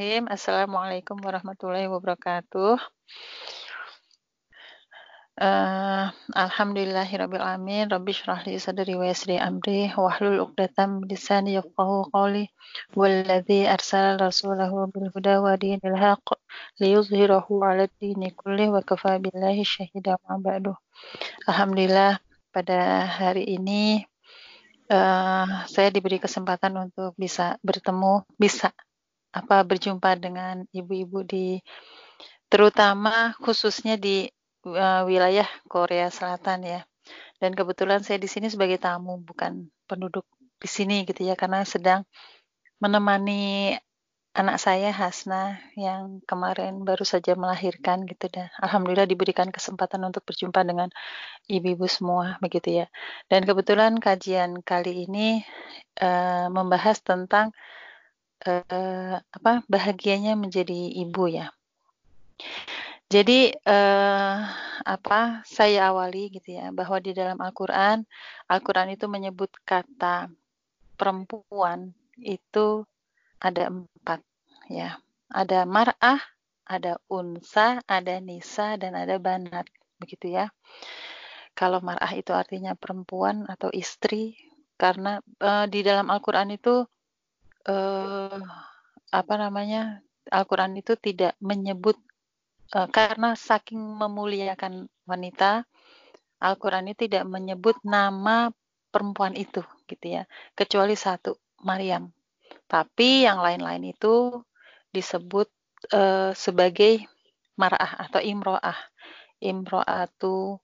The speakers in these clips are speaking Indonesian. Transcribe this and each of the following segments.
Bismillahirrahmanirrahim. Assalamualaikum warahmatullahi wabarakatuh. Uh, Alhamdulillahirabbil alamin. Rabbi shrah li sadri wa yassir amri wahlul 'uqdatam lisani yafqahu qawli. Walladzi arsala rasulahu bil huda wa dinil haqq liyuzhirahu 'ala dini kulli wa kafa billahi syahida ma ba'du. Alhamdulillah pada hari ini uh, saya diberi kesempatan untuk bisa bertemu, bisa apa berjumpa dengan ibu-ibu di terutama khususnya di uh, wilayah Korea Selatan ya. Dan kebetulan saya di sini sebagai tamu, bukan penduduk di sini gitu ya, karena sedang menemani anak saya Hasna yang kemarin baru saja melahirkan gitu dan alhamdulillah diberikan kesempatan untuk berjumpa dengan ibu-ibu semua begitu ya. Dan kebetulan kajian kali ini uh, membahas tentang uh, apa bahagianya menjadi ibu ya. Jadi uh, apa saya awali gitu ya bahwa di dalam Al-Qur'an Al-Qur'an itu menyebut kata perempuan itu ada empat ya. Ada mar'ah, ada unsa, ada nisa dan ada banat begitu ya. Kalau mar'ah itu artinya perempuan atau istri karena uh, di dalam Al-Qur'an itu uh, apa namanya? Al-Qur'an itu tidak menyebut uh, karena saking memuliakan wanita, Al-Quran ini tidak menyebut nama perempuan itu, gitu ya, kecuali satu, Maryam. Tapi yang lain-lain itu disebut uh, sebagai mar'ah atau imro'ah. Imro'atu,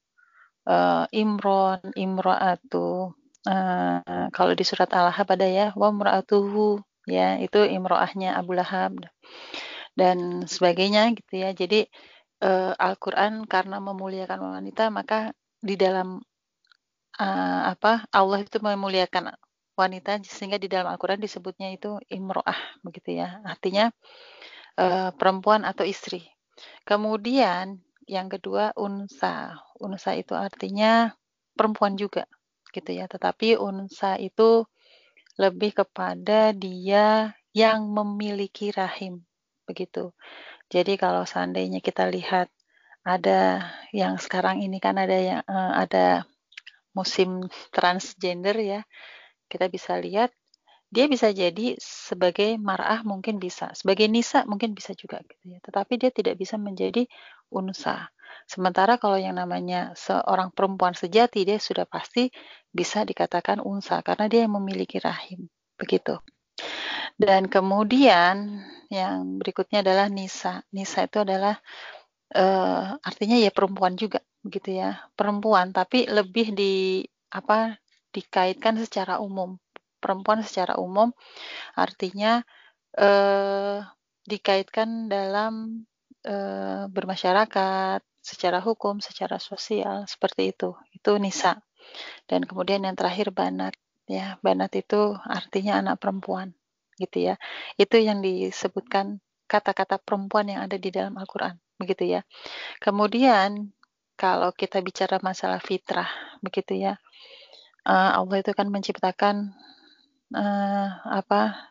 uh, imron, imro'atu. Uh, kalau di surat Al-Lahab ada ya, wa mra'atuhu, ya, itu imro'ahnya Abu Lahab dan sebagainya gitu ya. Jadi uh, Al-Qur'an karena memuliakan wanita maka di dalam uh, apa Allah itu memuliakan wanita sehingga di dalam Al-Qur'an disebutnya itu imro'ah begitu ya. Artinya uh, perempuan atau istri. Kemudian yang kedua unsa. Unsa itu artinya perempuan juga gitu ya. Tetapi unsa itu lebih kepada dia yang memiliki rahim begitu. Jadi kalau seandainya kita lihat ada yang sekarang ini kan ada yang uh, ada musim transgender ya, kita bisa lihat dia bisa jadi sebagai marah mungkin bisa, sebagai nisa mungkin bisa juga gitu ya. Tetapi dia tidak bisa menjadi unsa. Sementara kalau yang namanya seorang perempuan sejati dia sudah pasti bisa dikatakan unsa karena dia yang memiliki rahim. Begitu. Dan kemudian yang berikutnya adalah nisa. Nisa itu adalah uh, artinya ya perempuan juga begitu ya. Perempuan tapi lebih di apa dikaitkan secara umum. Perempuan secara umum artinya uh, dikaitkan dalam uh, bermasyarakat, secara hukum, secara sosial seperti itu. Itu nisa. Dan kemudian yang terakhir banat ya. Banat itu artinya anak perempuan gitu ya. Itu yang disebutkan kata-kata perempuan yang ada di dalam Al-Qur'an, begitu ya. Kemudian kalau kita bicara masalah fitrah, begitu ya. Uh, Allah itu kan menciptakan uh, apa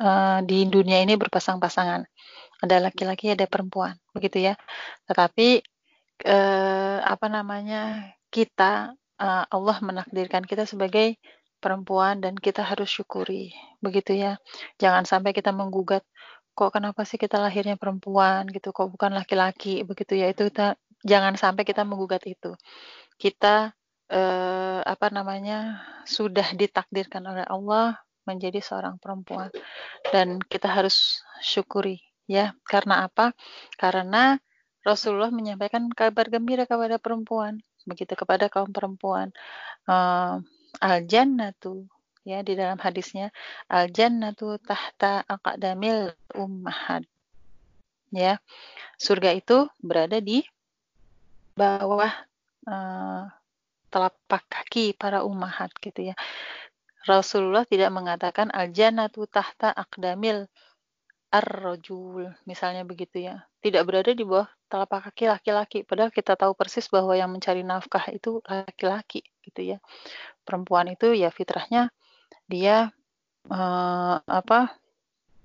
uh, di dunia ini berpasang-pasangan. Ada laki-laki, ada perempuan, begitu ya. Tetapi uh, apa namanya? kita uh, Allah menakdirkan kita sebagai perempuan dan kita harus syukuri begitu ya. Jangan sampai kita menggugat kok kenapa sih kita lahirnya perempuan? gitu. Kok bukan laki-laki? begitu ya. Itu kita jangan sampai kita menggugat itu. Kita eh, apa namanya sudah ditakdirkan oleh Allah menjadi seorang perempuan. Dan kita harus syukuri ya karena apa? Karena Rasulullah menyampaikan kabar gembira kepada perempuan begitu kepada kaum perempuan. Uh, al-jannatu ya di dalam hadisnya al-jannatu tahta aqdamil ummahat ya surga itu berada di bawah uh, telapak kaki para ummahat gitu ya. Rasulullah tidak mengatakan al-jannatu tahta aqdamil ar-rajul misalnya begitu ya. Tidak berada di bawah telapak kaki laki-laki. Padahal kita tahu persis bahwa yang mencari nafkah itu laki-laki gitu ya. Perempuan itu ya fitrahnya dia uh, apa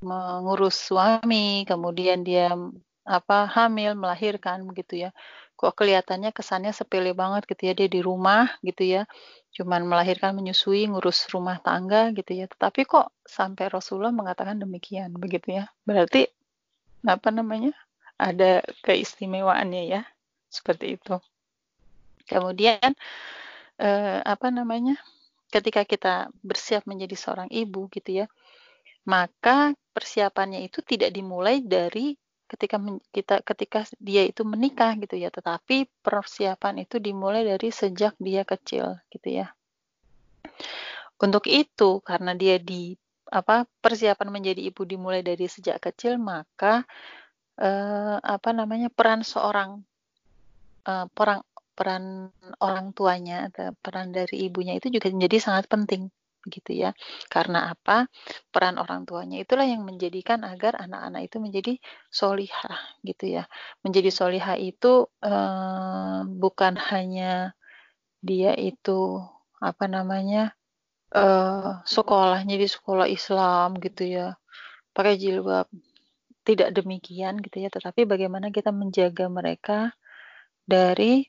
mengurus suami, kemudian dia apa hamil, melahirkan begitu ya. Kok kelihatannya kesannya sepele banget gitu ya dia di rumah gitu ya. Cuman melahirkan, menyusui, ngurus rumah tangga gitu ya. Tetapi kok sampai Rasulullah mengatakan demikian begitu ya. Berarti apa namanya? Ada keistimewaannya ya. Seperti itu. Kemudian eh, apa namanya? Ketika kita bersiap menjadi seorang ibu gitu ya, maka persiapannya itu tidak dimulai dari ketika kita ketika dia itu menikah gitu ya, tetapi persiapan itu dimulai dari sejak dia kecil gitu ya. Untuk itu karena dia di apa persiapan menjadi ibu dimulai dari sejak kecil maka eh, apa namanya peran seorang eh, peran peran orang tuanya peran dari ibunya itu juga menjadi sangat penting gitu ya. Karena apa? Peran orang tuanya itulah yang menjadikan agar anak-anak itu menjadi solihah gitu ya. Menjadi solihah itu eh, bukan hanya dia itu apa namanya eh, sekolahnya di sekolah Islam gitu ya, pakai jilbab. Tidak demikian gitu ya, tetapi bagaimana kita menjaga mereka dari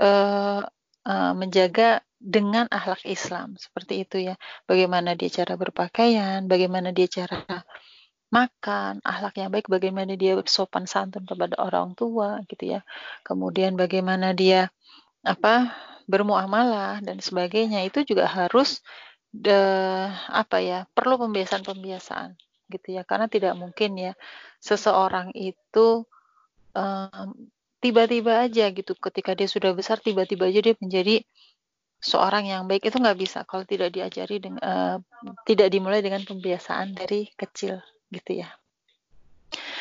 uh, uh, menjaga dengan akhlak Islam seperti itu ya. Bagaimana dia cara berpakaian, bagaimana dia cara makan, akhlak yang baik, bagaimana dia sopan santun kepada orang tua gitu ya. Kemudian bagaimana dia apa bermuamalah dan sebagainya itu juga harus de, apa ya perlu pembiasaan-pembiasaan gitu ya karena tidak mungkin ya seseorang itu um, tiba-tiba aja gitu ketika dia sudah besar tiba-tiba aja dia menjadi seorang yang baik itu nggak bisa kalau tidak diajari dengan uh, tidak dimulai dengan pembiasaan dari kecil gitu ya.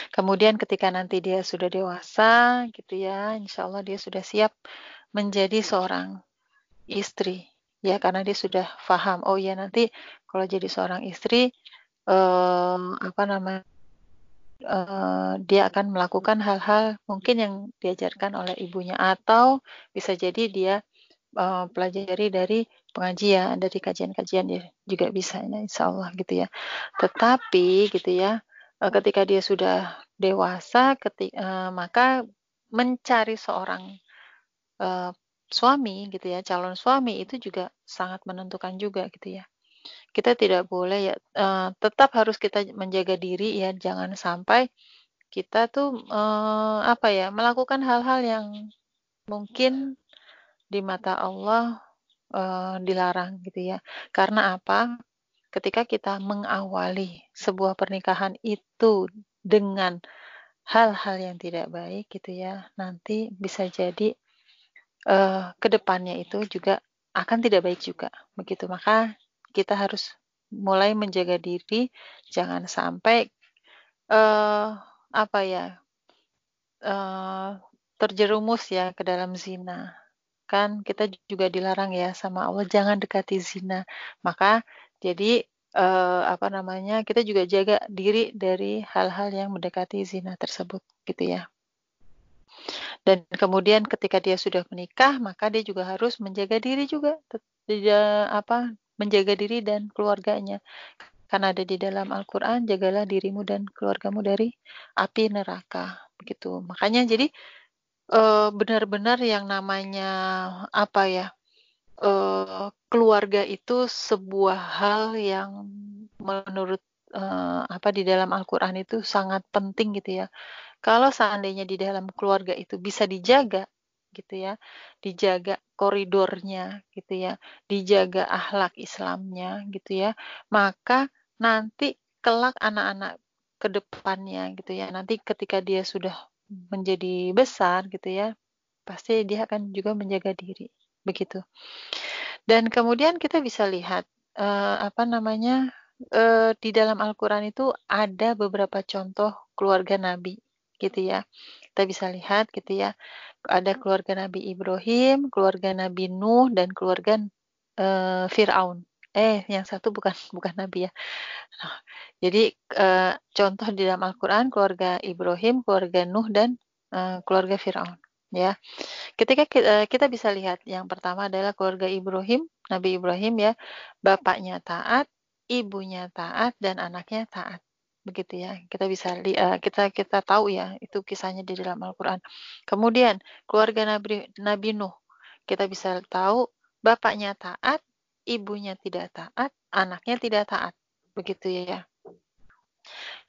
Kemudian ketika nanti dia sudah dewasa gitu ya, insya Allah dia sudah siap menjadi seorang istri ya karena dia sudah paham oh ya nanti kalau jadi seorang istri um, apa namanya uh, dia akan melakukan hal-hal mungkin yang diajarkan oleh ibunya atau bisa jadi dia uh, pelajari dari pengajian, dari kajian-kajian ya juga bisa ya insya Allah gitu ya. Tetapi gitu ya, uh, ketika dia sudah dewasa, ketika, uh, maka mencari seorang uh, suami gitu ya, calon suami itu juga sangat menentukan juga gitu ya. Kita tidak boleh ya, uh, tetap harus kita menjaga diri ya, jangan sampai kita tuh uh, apa ya melakukan hal-hal yang mungkin di mata Allah uh, dilarang gitu ya. Karena apa? Ketika kita mengawali sebuah pernikahan itu dengan hal-hal yang tidak baik gitu ya, nanti bisa jadi uh, ke depannya itu juga akan tidak baik juga begitu. Maka kita harus mulai menjaga diri, jangan sampai uh, apa ya uh, terjerumus ya ke dalam zina kan kita juga dilarang ya sama Allah jangan dekati zina. Maka jadi eh, apa namanya kita juga jaga diri dari hal-hal yang mendekati zina tersebut gitu ya. Dan kemudian ketika dia sudah menikah, maka dia juga harus menjaga diri juga, apa menjaga diri dan keluarganya. Karena ada di dalam Al-Quran, jagalah dirimu dan keluargamu dari api neraka. Begitu. Makanya jadi uh, benar-benar yang namanya apa ya, uh, keluarga itu sebuah hal yang menurut uh, apa di dalam Al-Quran itu sangat penting gitu ya. Kalau seandainya di dalam keluarga itu bisa dijaga gitu ya, dijaga koridornya gitu ya, dijaga akhlak Islamnya gitu ya, maka nanti kelak anak-anak ke depannya gitu ya, nanti ketika dia sudah menjadi besar gitu ya, pasti dia akan juga menjaga diri, begitu. Dan kemudian kita bisa lihat uh, apa namanya uh, di dalam Al-Quran itu ada beberapa contoh keluarga Nabi, gitu ya. Kita bisa lihat, gitu ya. Ada keluarga Nabi Ibrahim, keluarga Nabi Nuh, dan keluarga uh, Fir'aun. Eh, yang satu bukan bukan Nabi ya. Nah, jadi uh, contoh di dalam Al-Quran keluarga Ibrahim, keluarga Nuh dan uh, keluarga Firaun. Ya, ketika kita, kita bisa lihat yang pertama adalah keluarga Ibrahim, Nabi Ibrahim ya, bapaknya taat, ibunya taat dan anaknya taat. begitu ya. Kita bisa lihat, kita kita tahu ya itu kisahnya di dalam Al-Qur'an. Kemudian keluarga Nabi Nabi Nuh. Kita bisa tahu bapaknya taat, ibunya tidak taat, anaknya tidak taat. Begitu ya.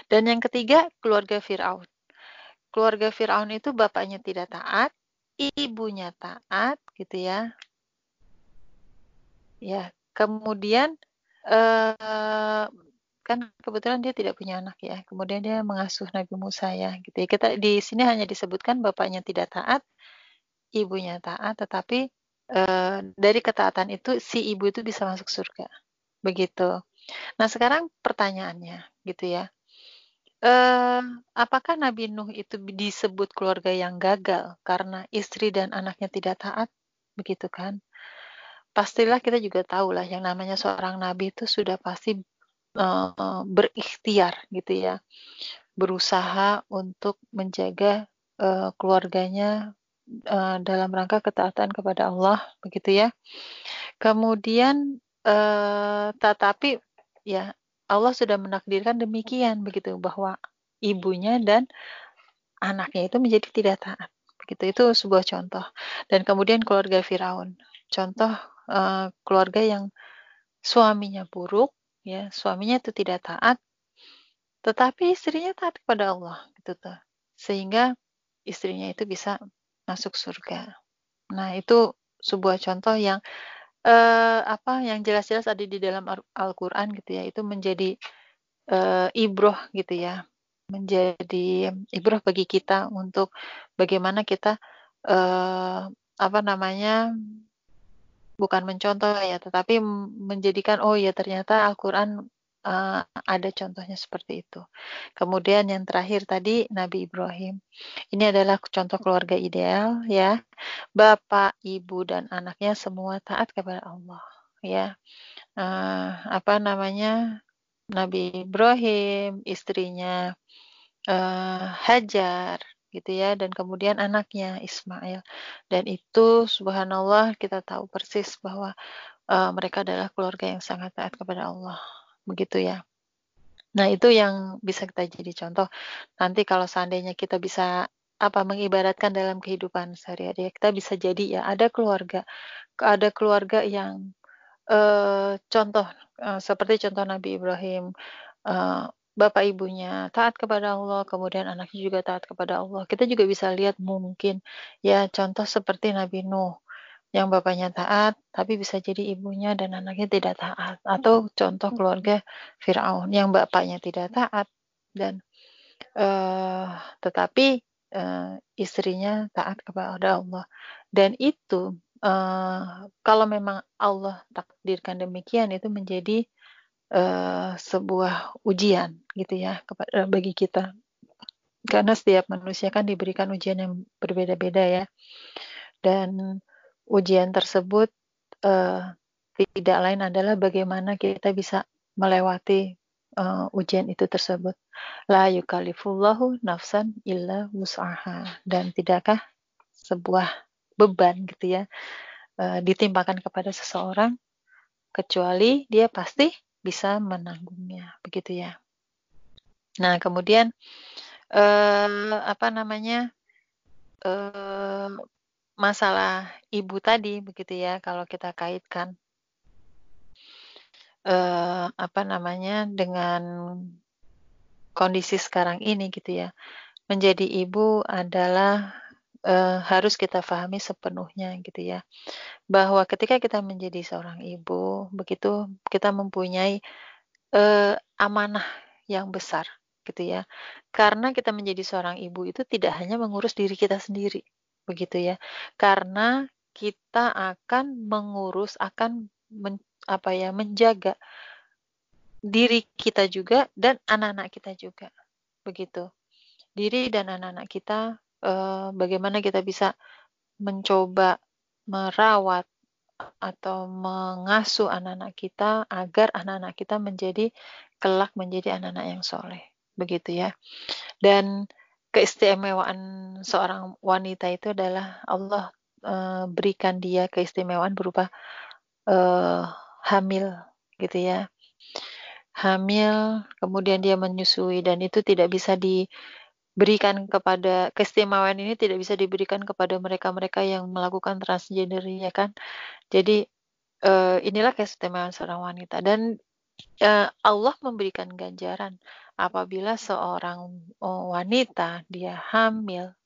Dan yang ketiga, keluarga Firaun. Keluarga Firaun itu bapaknya tidak taat, ibunya taat gitu ya. Ya, kemudian eh, kan kebetulan dia tidak punya anak ya. Kemudian dia mengasuh Nabi Musa ya, gitu ya. Kita di sini hanya disebutkan bapaknya tidak taat, ibunya taat, tetapi eh, dari ketaatan itu si ibu itu bisa masuk surga. Begitu. Nah, sekarang pertanyaannya gitu ya. Eh, apakah Nabi Nuh itu disebut keluarga yang gagal karena istri dan anaknya tidak taat? Begitu kan? pastilah kita juga tahu lah yang namanya seorang nabi itu sudah pasti uh, berikhtiar gitu ya, berusaha untuk menjaga keluarganya uh, dalam rangka ketaatan kepada Allah, begitu ya. Kemudian, uh, tetapi ya Allah sudah menakdirkan demikian begitu bahwa ibunya dan anaknya itu menjadi tidak taat. Begitu itu sebuah contoh. Dan kemudian keluarga Firaun. Contoh uh, keluarga yang suaminya buruk, ya suaminya itu tidak taat, tetapi istrinya taat kepada Allah, gitu tuh, sehingga istrinya itu bisa masuk surga. Nah itu sebuah contoh yang uh, apa yang jelas-jelas ada di dalam Al-Quran gitu ya, itu menjadi uh, ibroh gitu ya, menjadi ibroh bagi kita untuk bagaimana kita uh, apa namanya bukan mencontoh ya, tetapi menjadikan oh ya ternyata Al-Qur'an uh, ada contohnya seperti itu. Kemudian yang terakhir tadi Nabi Ibrahim. Ini adalah contoh keluarga ideal ya. Bapak, ibu dan anaknya semua taat kepada Allah ya. Uh, apa namanya? Nabi Ibrahim, istrinya uh, Hajar, gitu ya dan kemudian anaknya Ismail dan itu subhanallah kita tahu persis bahwa uh, mereka adalah keluarga yang sangat taat kepada Allah begitu ya. Nah itu yang bisa kita jadi contoh. Nanti kalau seandainya kita bisa apa mengibaratkan dalam kehidupan sehari-hari kita bisa jadi ya ada keluarga. Ada keluarga yang uh, contoh uh, seperti contoh Nabi Ibrahim uh, bapak ibunya taat kepada Allah, kemudian anaknya juga taat kepada Allah. Kita juga bisa lihat mungkin ya contoh seperti Nabi Nuh yang bapaknya taat tapi bisa jadi ibunya dan anaknya tidak taat. Atau contoh keluarga Firaun yang bapaknya tidak taat dan uh, tetapi uh, istrinya taat kepada Allah. Dan itu uh, kalau memang Allah takdirkan demikian itu menjadi uh, sebuah ujian gitu ya kepada bagi kita. Karena setiap manusia kan diberikan ujian yang berbeda-beda ya. Dan ujian tersebut uh, tidak lain adalah bagaimana kita bisa melewati uh, ujian itu tersebut la yukalifullahu nafsan illa wus'aha dan tidakkah sebuah beban gitu ya uh, ditimpakan kepada seseorang kecuali dia pasti bisa menanggungnya, begitu ya. Nah, kemudian eh, apa namanya eh, masalah ibu tadi, begitu ya, kalau kita kaitkan eh, apa namanya dengan kondisi sekarang ini, gitu ya. Menjadi ibu adalah uh, harus kita pahami sepenuhnya gitu ya. Bahwa ketika kita menjadi seorang ibu, begitu kita mempunyai uh, amanah yang besar gitu ya. Karena kita menjadi seorang ibu itu tidak hanya mengurus diri kita sendiri, begitu ya. Karena kita akan mengurus, akan men, apa ya, menjaga diri kita juga dan anak-anak kita juga. Begitu. Diri dan anak-anak kita uh, bagaimana kita bisa mencoba merawat atau mengasuh anak-anak kita agar anak-anak kita menjadi kelak menjadi anak-anak yang soleh begitu ya dan keistimewaan seorang wanita itu adalah Allah uh, berikan dia keistimewaan berupa uh, hamil gitu ya hamil, kemudian dia menyusui dan itu tidak bisa diberikan kepada keistimewaan ini tidak bisa diberikan kepada mereka-mereka yang melakukan transgender ya kan. Jadi uh, inilah keistimewaan seorang wanita dan Allah memberikan ganjaran. Apabila seorang uh, wanita dia hamil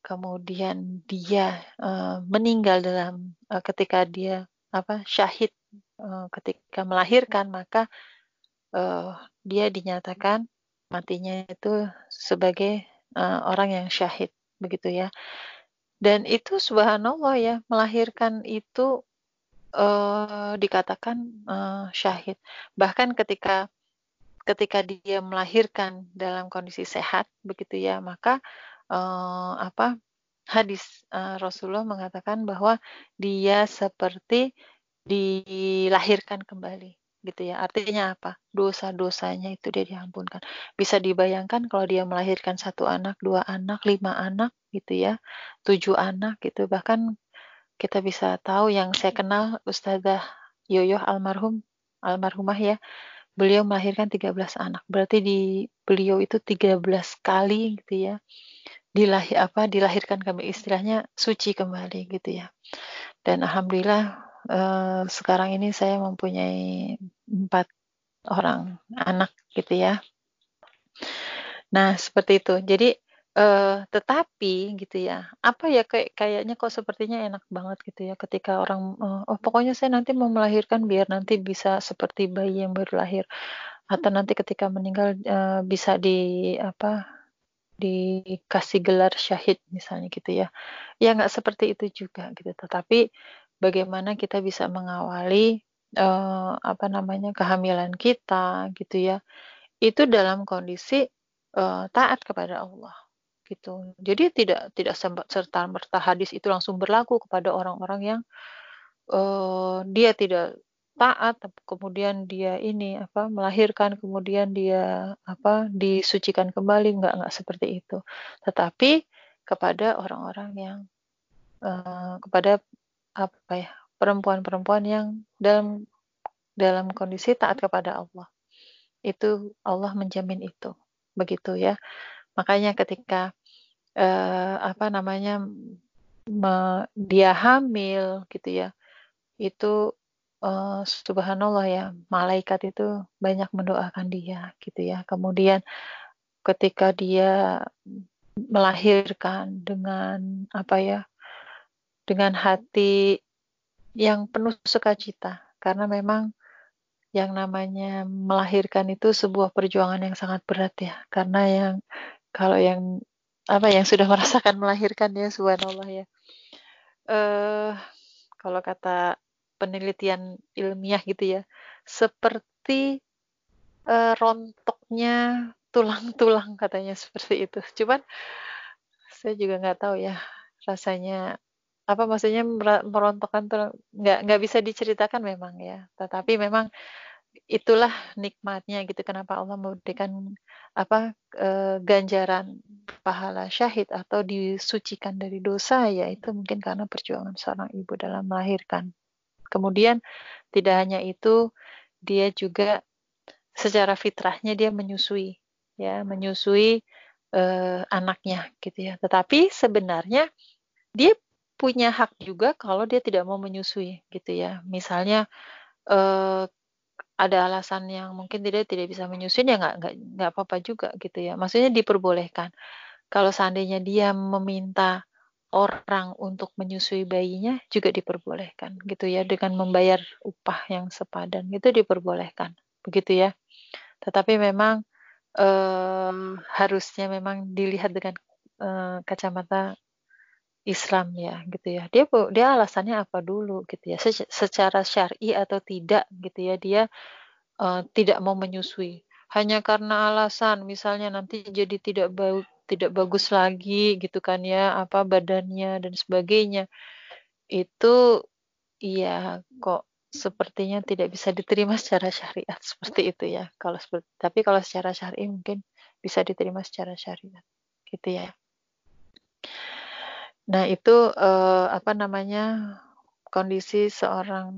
kemudian dia uh, meninggal dalam ketika dia apa syahid ketika melahirkan maka dia dinyatakan matinya itu sebagai orang yang syahid begitu ya. Dan itu subhanallah ya melahirkan itu uh, dikatakan uh, syahid bahkan ketika ketika dia melahirkan dalam kondisi sehat begitu ya maka uh, apa hadis uh, Rasulullah mengatakan bahwa dia seperti dilahirkan kembali gitu ya. Artinya apa? Dosa-dosanya itu dia diampunkan. Bisa dibayangkan kalau dia melahirkan satu anak, dua anak, lima anak gitu ya, tujuh anak gitu. Bahkan kita bisa tahu yang saya kenal Ustazah Yoyo almarhum, almarhumah ya, beliau melahirkan 13 anak. Berarti di beliau itu 13 kali gitu ya. Dilahir apa dilahirkan kami istilahnya suci kembali gitu ya. Dan alhamdulillah uh, sekarang ini saya mempunyai empat orang anak gitu ya. Nah seperti itu. Jadi uh, tetapi gitu ya, apa ya kayak kayaknya kok sepertinya enak banget gitu ya ketika orang uh, oh pokoknya saya nanti mau melahirkan biar nanti bisa seperti bayi yang baru lahir. Atau nanti ketika meninggal uh, bisa di apa dikasih gelar syahid misalnya gitu ya. Ya nggak seperti itu juga gitu tetapi bagaimana kita bisa mengawali uh, apa namanya kehamilan kita gitu ya. Itu dalam kondisi uh, taat kepada Allah gitu. Jadi tidak tidak serta merta hadis itu langsung berlaku kepada orang-orang yang uh, dia tidak taat kemudian dia ini apa melahirkan kemudian dia apa disucikan kembali nggak nggak seperti itu. Tetapi kepada orang-orang yang uh, kepada apa ya perempuan-perempuan yang dalam dalam kondisi taat kepada Allah. Itu Allah menjamin itu. Begitu ya. Makanya ketika eh, apa namanya me, dia hamil gitu ya. Itu eh, subhanallah ya malaikat itu banyak mendoakan dia gitu ya. Kemudian ketika dia melahirkan dengan apa ya dengan hati yang penuh sukacita. Karena memang yang namanya melahirkan itu sebuah perjuangan yang sangat berat ya. Karena yang kalau yang apa yang sudah merasakan melahirkan ya subhanallah ya. Eh kalau kata penelitian ilmiah gitu ya seperti uh, rontoknya tulang-tulang katanya seperti itu. Cuman saya juga nggak tahu ya rasanya apa maksudnya merontokkan tuh nggak nggak bisa diceritakan memang ya. Tetapi memang itulah nikmatnya gitu kenapa Allah memberikan apa e, ganjaran pahala syahid atau disucikan dari dosa ya itu mungkin karena perjuangan seorang ibu dalam melahirkan kemudian tidak hanya itu dia juga secara fitrahnya dia menyusui ya menyusui e, anaknya gitu ya tetapi sebenarnya dia punya hak juga kalau dia tidak mau menyusui gitu ya. Misalnya eh, ada alasan yang mungkin tidak tidak bisa menyusui ya nggak nggak nggak apa-apa juga gitu ya. Maksudnya diperbolehkan. Kalau seandainya dia meminta orang untuk menyusui bayinya juga diperbolehkan gitu ya dengan membayar upah yang sepadan itu diperbolehkan begitu ya. Tetapi memang eh, harusnya memang dilihat dengan eh, kacamata Islam ya gitu ya. Dia dia alasannya apa dulu gitu ya. secara syar'i atau tidak gitu ya dia uh, tidak mau menyusui. Hanya karena alasan misalnya nanti jadi tidak bau tidak bagus lagi gitu kan ya apa badannya dan sebagainya. Itu iya kok sepertinya tidak bisa diterima secara syariat seperti itu ya. Kalau seperti tapi kalau secara syar'i mungkin bisa diterima secara syariat gitu ya. Nah itu, uh, apa namanya, kondisi seorang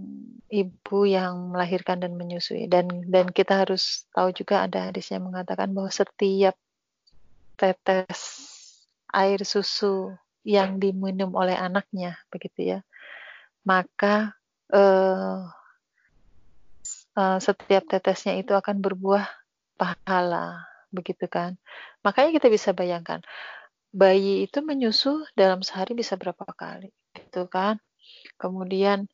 ibu yang melahirkan dan menyusui. Dan dan kita harus tahu juga ada hadis yang mengatakan bahwa setiap tetes air susu yang diminum oleh anaknya begitu ya maka uh, uh, setiap tetesnya itu akan berbuah pahala begitu kan. Makanya kita bisa bayangkan bayi itu menyusu dalam sehari bisa berapa kali gitu kan Kemudian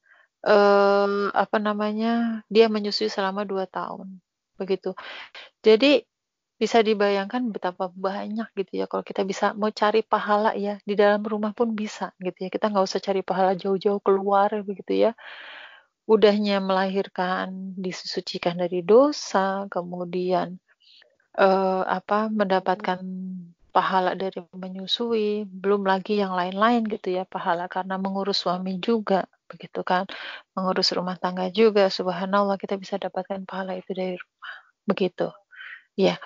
eh, apa namanya? Dia menyusui selama dua tahun. Begitu. Jadi bisa dibayangkan betapa banyak gitu ya kalau kita bisa mau cari pahala ya di dalam rumah pun bisa gitu ya kita nggak usah cari pahala jauh-jauh keluar begitu ya udahnya melahirkan disucikan dari dosa kemudian eh, apa mendapatkan pahala dari menyusui, belum lagi yang lain-lain gitu ya, pahala karena mengurus suami juga, begitu kan, mengurus rumah tangga juga, subhanallah kita bisa dapatkan pahala itu dari rumah, begitu. Ya,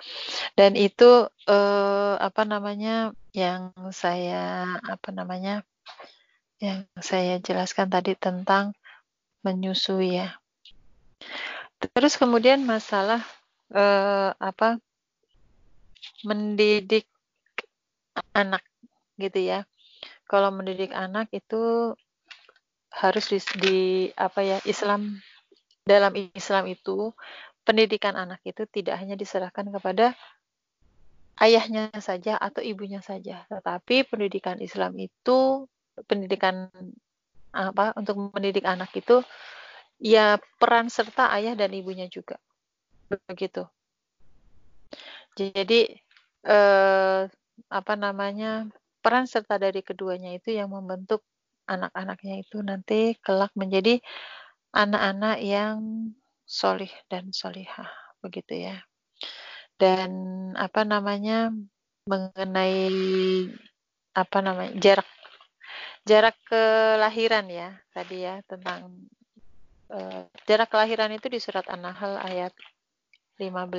dan itu eh, apa namanya yang saya apa namanya yang saya jelaskan tadi tentang menyusui ya. Terus kemudian masalah eh, apa mendidik anak gitu ya. Kalau mendidik anak itu harus di, di apa ya Islam dalam Islam itu pendidikan anak itu tidak hanya diserahkan kepada ayahnya saja atau ibunya saja, tetapi pendidikan Islam itu pendidikan apa untuk mendidik anak itu ya peran serta ayah dan ibunya juga begitu. Jadi eh, apa namanya peran serta dari keduanya itu yang membentuk anak-anaknya itu nanti kelak menjadi anak-anak yang solih dan solihah begitu ya. Dan apa namanya mengenai apa namanya jarak jarak kelahiran ya tadi ya tentang uh, jarak kelahiran itu di surat An-Nahl ayat 15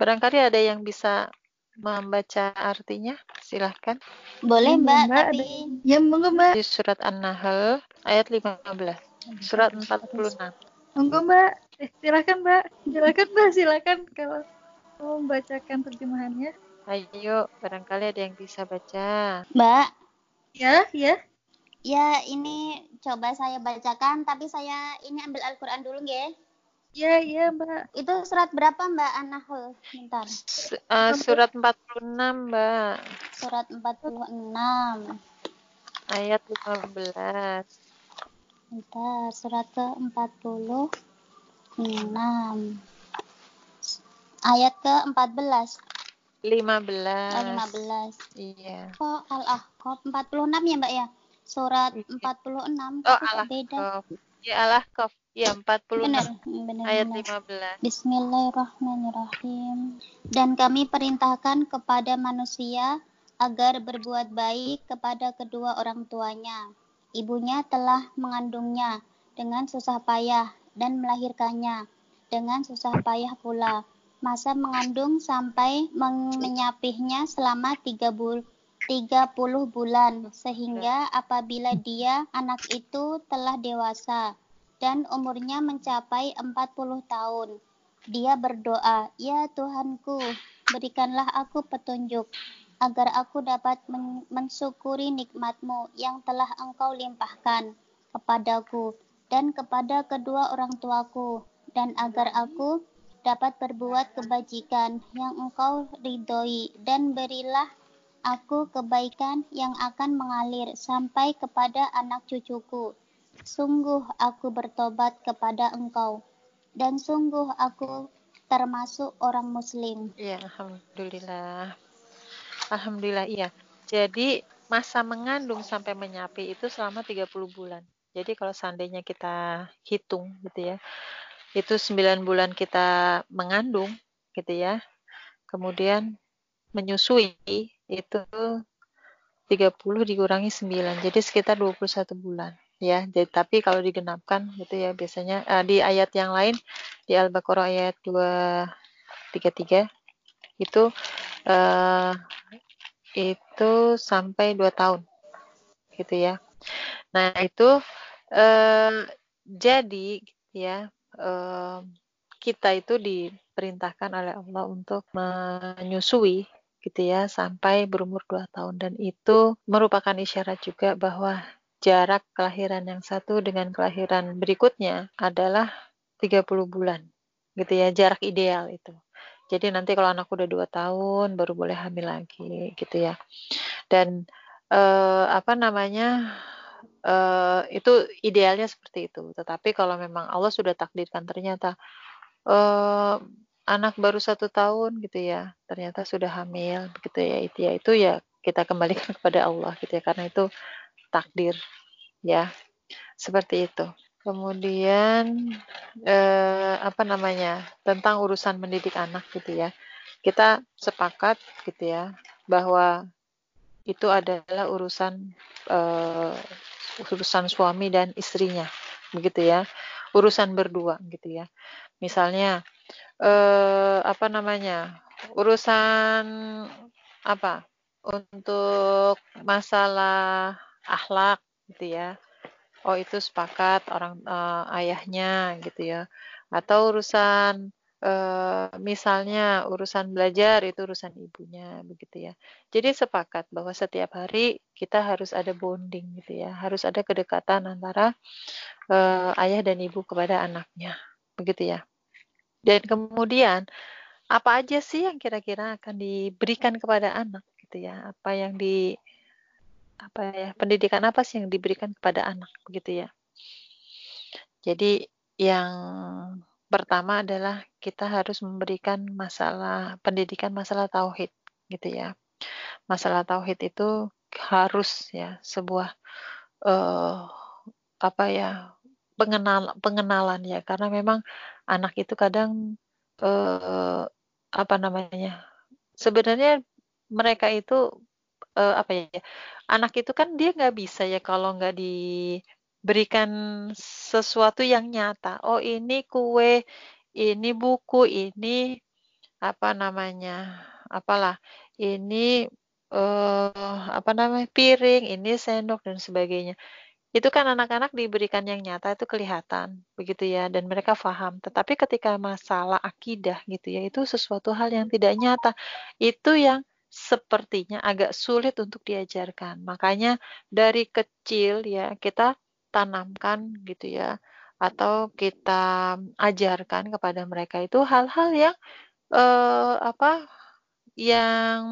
barangkali ada yang bisa membaca artinya? Silahkan. Boleh Mbak, Mbak tapi... Ya, monggo Mbak. Di surat An-Nahl ayat 15. Surat 46. Monggo Mbak. Eh, silakan Mbak. Silakan Mbak, silakan kalau mau membacakan terjemahannya. Ayo, barangkali ada yang bisa baca. Mbak. Ya, ya. Ya, ini coba saya bacakan, tapi saya ini ambil Al-Quran dulu, ya. Iya, iya, Mbak. Itu surat berapa, Mbak Anahul? Bentar. Uh, surat 46, Mbak. Surat 46. Ayat 15. Bentar, surat ke-46. Ayat ke-14. 15. Oh, 15. Iya. Kok Al-Ahqaf 46 ya, Mbak ya? Surat 46 iya. oh, al beda. Ya Al-Ahqaf. Ya, 40 benar, benar, ayat benar. 15. Bismillahirrahmanirrahim. Dan kami perintahkan kepada manusia agar berbuat baik kepada kedua orang tuanya. Ibunya telah mengandungnya dengan susah payah dan melahirkannya dengan susah payah pula. Masa mengandung sampai menyapihnya selama tiga bul 30 bulan sehingga apabila dia anak itu telah dewasa dan umurnya mencapai 40 tahun. Dia berdoa, "Ya Tuhanku, berikanlah aku petunjuk agar aku dapat men mensyukuri nikmatmu yang telah engkau limpahkan kepadaku dan kepada kedua orang tuaku dan agar aku dapat berbuat kebajikan yang engkau ridhoi dan berilah aku kebaikan yang akan mengalir sampai kepada anak cucuku Sungguh aku bertobat kepada engkau, dan sungguh aku termasuk orang muslim. Iya, Alhamdulillah. Alhamdulillah, iya. Jadi masa mengandung sampai menyapi itu selama 30 bulan. Jadi kalau seandainya kita hitung gitu ya, itu 9 bulan kita mengandung gitu ya, kemudian menyusui itu 30 dikurangi 9, jadi sekitar 21 bulan ya. Jadi, tapi kalau digenapkan gitu ya biasanya uh, di ayat yang lain di Al-Baqarah ayat 233 itu uh, itu sampai 2 tahun gitu ya. Nah, itu uh, jadi ya uh, kita itu diperintahkan oleh Allah untuk menyusui gitu ya sampai berumur 2 tahun dan itu merupakan isyarat juga bahwa jarak kelahiran yang satu dengan kelahiran berikutnya adalah 30 bulan gitu ya jarak ideal itu. Jadi nanti kalau anak udah 2 tahun baru boleh hamil lagi gitu ya. Dan eh, apa namanya eh, itu idealnya seperti itu. Tetapi kalau memang Allah sudah takdirkan ternyata uh, anak baru satu tahun gitu ya, ternyata sudah hamil begitu ya itu ya itu ya kita kembalikan kepada Allah gitu ya. Karena itu takdir ya seperti itu. Kemudian eh, apa namanya tentang urusan mendidik anak gitu ya, kita sepakat gitu ya bahwa itu adalah urusan eh, urusan suami dan istrinya begitu ya, urusan berdua gitu ya. Misalnya eh, apa namanya? urusan apa? Untuk masalah akhlak gitu ya. Oh, itu sepakat orang uh, ayahnya gitu ya. Atau urusan uh, misalnya urusan belajar itu urusan ibunya begitu ya. Jadi sepakat bahwa setiap hari kita harus ada bonding gitu ya. Harus ada kedekatan antara uh, ayah dan ibu kepada anaknya. Begitu ya. Dan kemudian apa aja sih yang kira-kira akan diberikan kepada anak gitu ya? Apa yang di apa ya pendidikan apa sih yang diberikan kepada anak begitu ya? Jadi yang pertama adalah kita harus memberikan masalah pendidikan masalah tauhid gitu ya. Masalah tauhid itu harus ya sebuah uh, apa ya pengenal pengenalan ya karena memang anak itu kadang uh, apa namanya sebenarnya mereka itu uh, apa ya anak itu kan dia nggak bisa ya kalau nggak diberikan sesuatu yang nyata. Oh ini kue ini buku ini apa namanya apalah ini uh, apa namanya piring ini sendok dan sebagainya. Itu kan anak-anak diberikan yang nyata itu kelihatan begitu ya dan mereka paham. Tetapi ketika masalah akidah gitu ya itu sesuatu hal yang tidak nyata. Itu yang sepertinya agak sulit untuk diajarkan makanya dari kecil ya kita tanamkan gitu ya atau kita ajarkan kepada mereka itu hal-hal yang eh, apa yang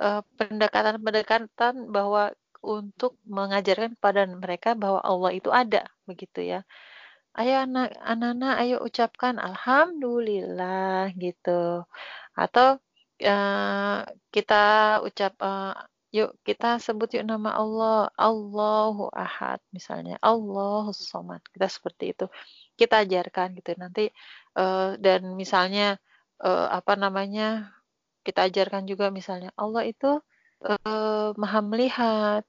eh, pendekatan-pendekatan bahwa untuk mengajarkan kepada mereka bahwa Allah itu ada begitu ya. Ayo anak anak ayo ucapkan alhamdulillah gitu. Atau uh, kita ucap uh, yuk kita sebut yuk nama Allah. Allahu Ahad misalnya. Allahu Somad. Kita seperti itu. Kita ajarkan gitu. Nanti uh, dan misalnya uh, apa namanya kita ajarkan juga misalnya Allah itu uh, maha melihat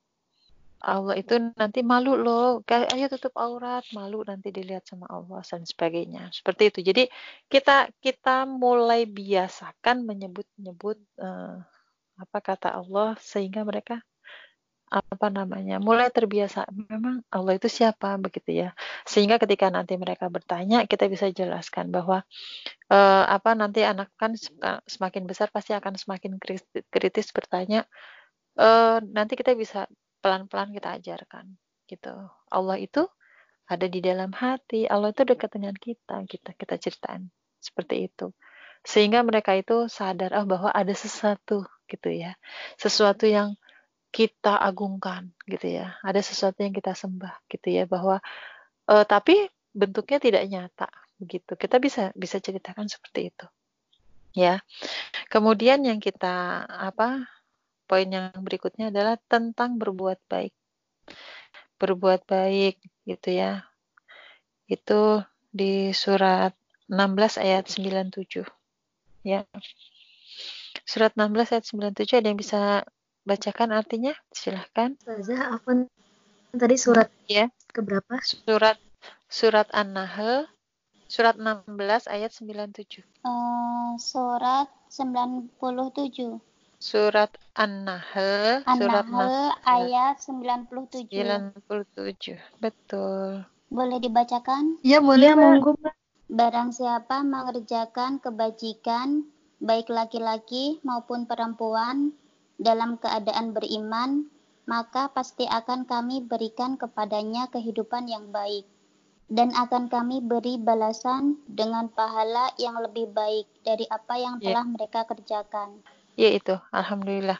Allah itu nanti malu loh, ayo tutup aurat, malu nanti dilihat sama Allah dan sebagainya. Seperti itu. Jadi kita kita mulai biasakan menyebut-nyebut uh, apa kata Allah sehingga mereka apa namanya mulai terbiasa memang Allah itu siapa begitu ya sehingga ketika nanti mereka bertanya kita bisa jelaskan bahwa uh, apa nanti anak kan semakin besar pasti akan semakin kritis, kritis bertanya uh, nanti kita bisa pelan-pelan kita ajarkan gitu. Allah itu ada di dalam hati, Allah itu dekat dengan kita, kita kita ceritain seperti itu. Sehingga mereka itu sadar oh bahwa ada sesuatu gitu ya. Sesuatu yang kita agungkan gitu ya. Ada sesuatu yang kita sembah gitu ya bahwa uh, tapi bentuknya tidak nyata begitu. Kita bisa bisa ceritakan seperti itu. Ya. Kemudian yang kita apa poin yang berikutnya adalah tentang berbuat baik. Berbuat baik gitu ya. Itu di surat 16 ayat 97. Ya. Surat 16 ayat 97 ada yang bisa bacakan artinya? Silahkan. Ustazah, apa tadi surat ya keberapa? Surat surat An-Nahl surat 16 ayat 97. Uh, surat 97. Surat An-Nahl, surat An-Nahl ayat 97. 97. Betul. Boleh dibacakan? Iya, boleh, Mbak. monggo. Barang siapa mengerjakan kebajikan, baik laki-laki maupun perempuan, dalam keadaan beriman, maka pasti akan kami berikan kepadanya kehidupan yang baik. Dan akan kami beri balasan dengan pahala yang lebih baik dari apa yang Ya. telah mereka kerjakan. Ya itu, alhamdulillah.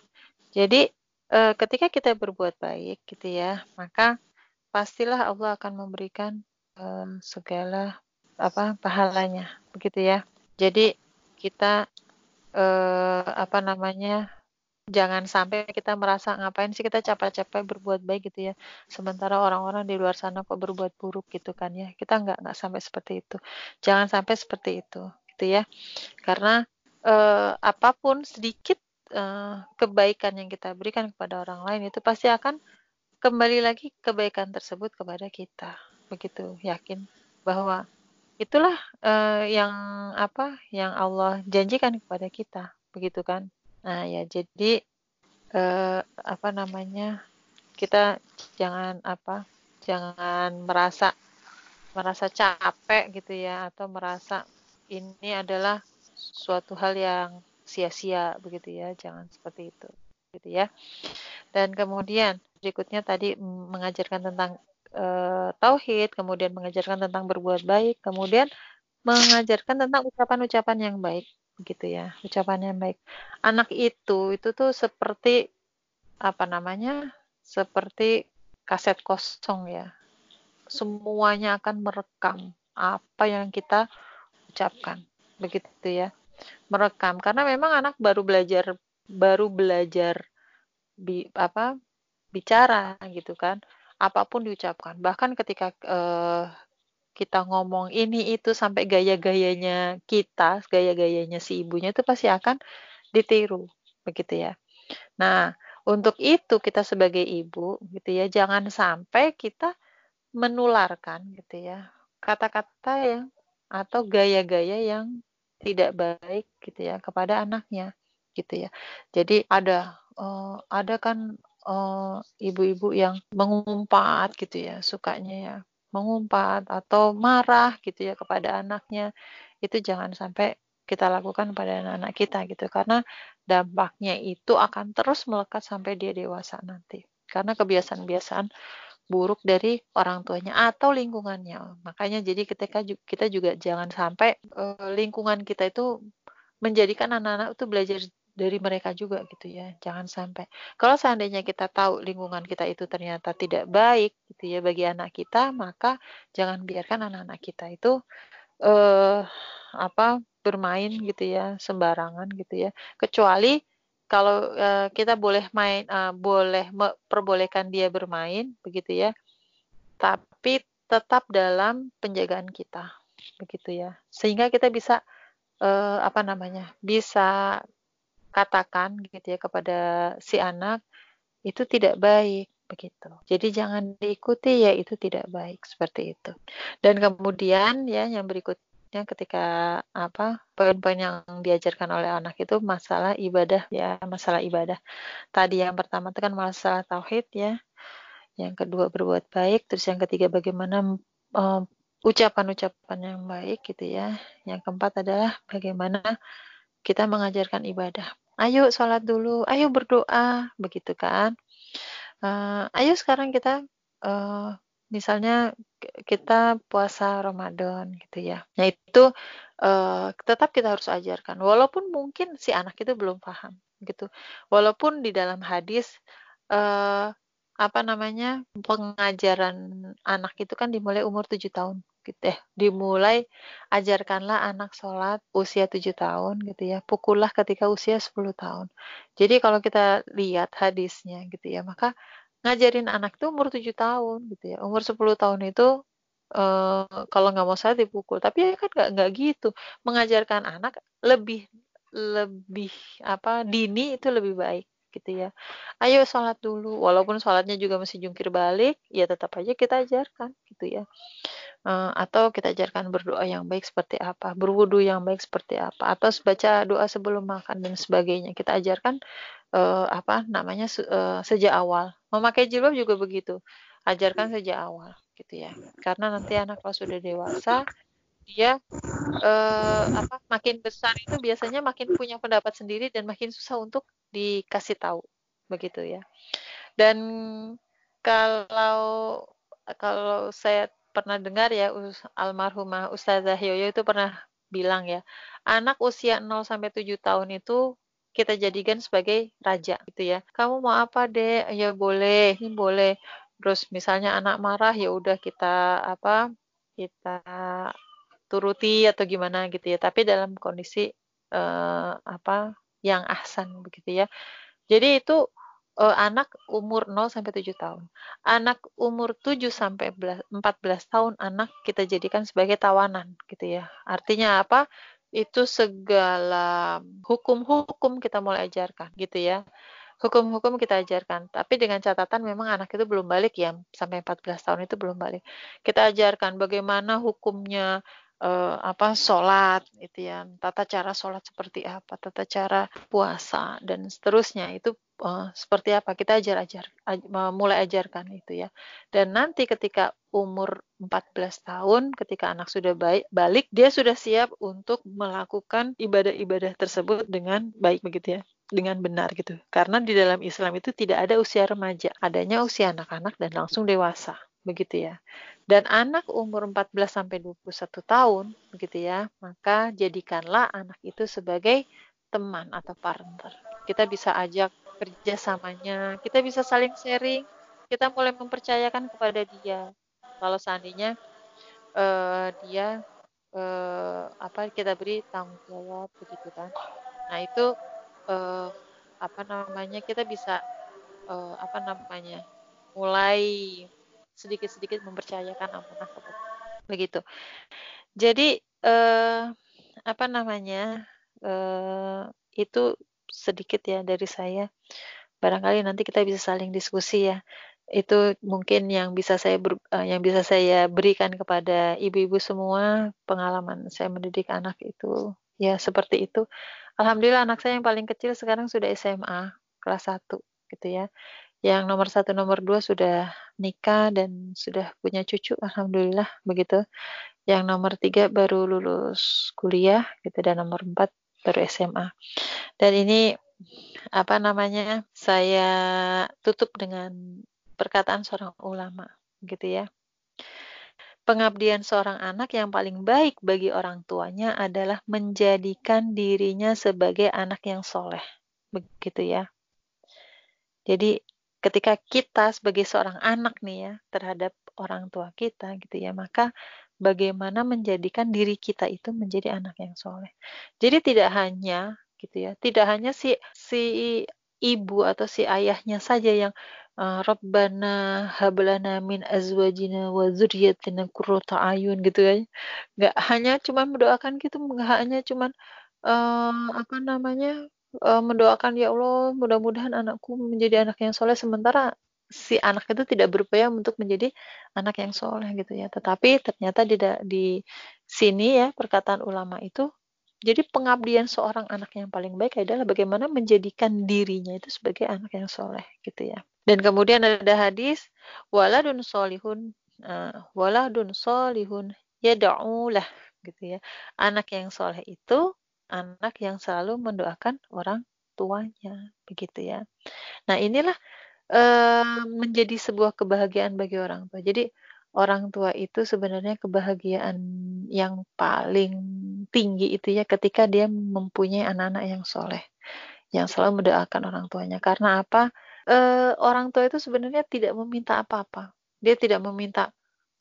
Jadi eh, ketika kita berbuat baik gitu ya, maka pastilah Allah akan memberikan eh, segala apa pahalanya, begitu ya. Jadi kita eh, apa namanya jangan sampai kita merasa ngapain sih kita capek-capek berbuat baik? gitu ya. Sementara orang-orang di luar sana kok berbuat buruk gitu kan ya. Kita nggak nggak sampai seperti itu. Jangan sampai seperti itu gitu ya. Karena eh, apa pun sedikit eh, kebaikan yang kita berikan kepada orang lain itu pasti akan kembali lagi kebaikan tersebut kepada kita begitu yakin bahwa itulah eh, yang apa yang Allah janjikan kepada kita begitu kan Nah, ya jadi eh, apa namanya? Kita jangan apa? Jangan merasa merasa capek gitu ya atau merasa ini adalah suatu hal yang sia-sia begitu ya. Jangan seperti itu gitu ya. Dan kemudian berikutnya tadi mengajarkan tentang eh, tauhid, kemudian mengajarkan tentang berbuat baik, kemudian mengajarkan tentang ucapan-ucapan yang baik gitu ya ucapan yang baik anak itu itu tuh seperti apa namanya seperti kaset kosong ya semuanya akan merekam apa yang kita ucapkan begitu ya merekam karena memang anak baru belajar baru belajar bi, apa bicara gitu kan apa pun diucapkan bahkan ketika eh, kita ngomong ini itu sampai gaya-gayanya kita, gaya-gayanya si ibunya itu pasti akan ditiru, begitu ya. Nah, untuk itu kita sebagai ibu, gitu ya, jangan sampai kita menularkan, gitu ya, kata-kata yang atau gaya-gaya yang tidak baik, gitu ya, kepada anaknya, gitu ya. Jadi ada, uh, ada kan ibu-ibu uh, yang mengumpat, gitu ya, sukanya ya, mengumpat atau marah gitu ya kepada anaknya itu jangan sampai kita lakukan pada anak-anak kita gitu karena dampaknya itu akan terus melekat sampai dia dewasa nanti karena kebiasaan-kebiasaan buruk dari orang tuanya atau lingkungannya makanya jadi ketika kita juga jangan sampai uh, lingkungan kita itu menjadikan anak-anak itu belajar dari mereka juga gitu ya. Jangan sampai. Kalau seandainya kita tahu lingkungan kita itu ternyata tidak baik gitu ya bagi anak kita, maka jangan biarkan anak-anak kita itu eh apa bermain gitu ya sembarangan gitu ya. Kecuali kalau uh, kita boleh main uh, boleh perbolehkan dia bermain begitu ya. Tapi tetap dalam penjagaan kita begitu ya. Sehingga kita bisa uh, apa namanya? bisa katakan gitu ya kepada si anak itu tidak baik begitu. Jadi jangan diikuti ya itu tidak baik seperti itu. Dan kemudian ya yang berikutnya ketika apa poin-poin yang diajarkan oleh anak itu masalah ibadah ya masalah ibadah. Tadi yang pertama itu kan masalah tauhid ya. Yang kedua berbuat baik, terus yang ketiga bagaimana um, ucapan-ucapan yang baik gitu ya. Yang keempat adalah bagaimana kita mengajarkan ibadah. Ayo sholat dulu, ayo berdoa, begitu kan? Uh, ayo sekarang kita, uh, misalnya kita puasa Ramadan gitu ya. Nah itu uh, tetap kita harus ajarkan, walaupun mungkin si anak itu belum paham gitu. Walaupun di dalam hadis uh, apa namanya pengajaran anak itu kan dimulai umur tujuh tahun gitu ya dimulai ajarkanlah anak sholat usia tujuh tahun gitu ya pukullah ketika usia 10 tahun jadi kalau kita lihat hadisnya gitu ya maka ngajarin anak itu umur tujuh tahun gitu ya. Umur 10 tahun itu uh, kalau nggak mau sholat dipukul. Tapi ya kan nggak nggak gitu. Mengajarkan anak lebih lebih apa dini itu lebih baik gitu ya. Ayo sholat dulu, walaupun sholatnya juga masih jungkir balik, ya tetap aja kita ajarkan gitu ya. uh, atau kita ajarkan berdoa yang baik seperti apa, berwudu yang baik seperti apa, atau baca doa sebelum makan dan sebagainya. Kita ajarkan uh, apa namanya uh, sejak awal. Memakai jilbab juga begitu, ajarkan sejak awal gitu ya. Karena nanti anak kalau sudah dewasa dia uh, apa makin besar itu biasanya makin punya pendapat sendiri dan makin susah untuk dikasih tahu begitu ya. Dan kalau kalau saya pernah dengar ya almarhumah Ustazah Yoyo itu pernah bilang ya, anak usia 0 sampai 7 tahun itu kita jadikan sebagai raja gitu ya. Kamu mau apa, deh Ya boleh, ini boleh. Terus misalnya anak marah ya udah kita apa? Kita turuti atau gimana gitu ya. Tapi dalam kondisi uh, apa? yang ahsan begitu ya. Jadi itu uh, anak umur 0 sampai 7 tahun. Anak umur 7 sampai 14 tahun anak kita jadikan sebagai tawanan gitu ya. Artinya apa? Itu segala hukum-hukum kita mulai ajarkan gitu ya. Hukum-hukum kita ajarkan, tapi dengan catatan memang anak itu belum balik ya, sampai 14 tahun itu belum balik. Kita ajarkan bagaimana hukumnya uh, apa sholat itu ya. Tata cara sholat seperti apa tata cara puasa dan seterusnya. Itu uh, seperti apa kita ajar ajar aj mulai ajarkan itu ya. Dan nanti ketika umur 14 tahun ketika anak sudah baik balik dia sudah siap untuk melakukan ibadah-ibadah tersebut dengan baik begitu ya. Dengan benar gitu. Karena di dalam Islam itu tidak ada usia remaja. Adanya usia anak-anak dan langsung dewasa begitu ya. Dan anak umur 14 sampai 21 tahun begitu ya, maka jadikanlah anak itu sebagai teman atau partner. Kita bisa ajak kerjasamanya, kita bisa saling sharing, kita mulai mempercayakan kepada dia. Kalau seandainya uh, dia uh, apa kita beri tanggung jawab begitu kan. Nah, itu uh, apa namanya? Kita bisa uh, apa namanya? mulai sedikit-sedikit mempercayakan amanah begitu. Jadi eh, apa namanya eh, itu sedikit ya dari saya. Barangkali nanti kita bisa saling diskusi ya. Itu mungkin yang bisa saya ber, eh, yang bisa saya berikan kepada ibu-ibu semua pengalaman saya mendidik anak itu ya seperti itu. Alhamdulillah anak saya yang paling kecil sekarang sudah SMA kelas 1 gitu ya. Yang nomor satu, nomor dua sudah nikah dan sudah punya cucu, alhamdulillah begitu. Yang nomor tiga baru lulus kuliah, gitu, dan nomor empat baru SMA. Dan ini apa namanya? Saya tutup dengan perkataan seorang ulama, gitu ya. Pengabdian seorang anak yang paling baik bagi orang tuanya adalah menjadikan dirinya sebagai anak yang soleh, begitu ya. Jadi ketika kita sebagai seorang anak nih ya terhadap orang tua kita gitu ya maka bagaimana menjadikan diri kita itu menjadi anak yang soleh. Jadi tidak hanya gitu ya tidak hanya si si ibu atau si ayahnya saja yang uh, Rabbana hablana min azwajina wa dzurriyyatina qurrata ayun gitu ya. Nggak hanya cuma mendoakan gitu nggak hanya cuma uh, apa namanya uh, mendoakan, "Ya Allah, mudah-mudahan anakku menjadi anak yang soleh," sementara si anak itu tidak berupaya untuk menjadi anak yang soleh gitu ya. Tetapi ternyata di di sini ya perkataan ulama itu jadi pengabdian seorang anak yang paling baik adalah bagaimana menjadikan dirinya itu sebagai anak yang soleh gitu ya. Dan kemudian ada hadis waladun solihun uh, waladun solihun yad'ulah gitu ya. Anak yang soleh itu anak yang selalu mendoakan orang tuanya, begitu ya. Nah, inilah uh, menjadi sebuah kebahagiaan bagi orang tua. Jadi orang tua itu sebenarnya kebahagiaan yang paling tinggi itu ya ketika dia mempunyai anak-anak yang soleh, yang selalu mendoakan orang tuanya. Karena apa? Uh, orang tua itu sebenarnya tidak meminta apa-apa. Dia tidak meminta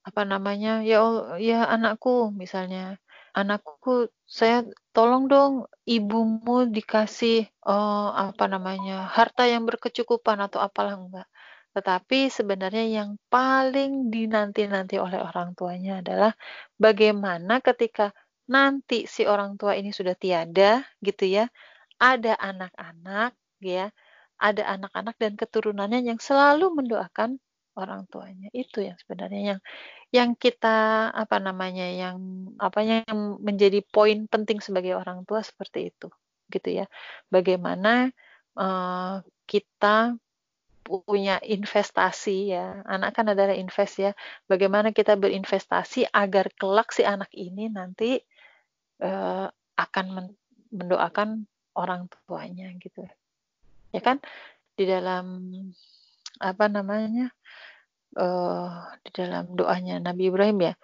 apa namanya ya ya anakku misalnya anakku saya tolong dong ibumu dikasih oh, apa namanya harta yang berkecukupan atau apalah enggak. Tetapi sebenarnya yang paling dinanti-nanti oleh orang tuanya adalah bagaimana ketika nanti si orang tua ini sudah tiada gitu ya ada anak-anak ya ada anak-anak dan keturunannya yang selalu mendoakan orang tuanya. Itu yang sebenarnya yang yang kita apa namanya yang apa yang menjadi poin penting sebagai orang tua seperti itu gitu ya. Bagaimana uh, kita punya investasi ya. Anak kan adalah invest ya. Bagaimana kita berinvestasi agar kelak si anak ini nanti uh, akan mendoakan orang tuanya gitu. Ya kan? Di dalam apa namanya? Uh, di dalam doanya Nabi Ibrahim ya.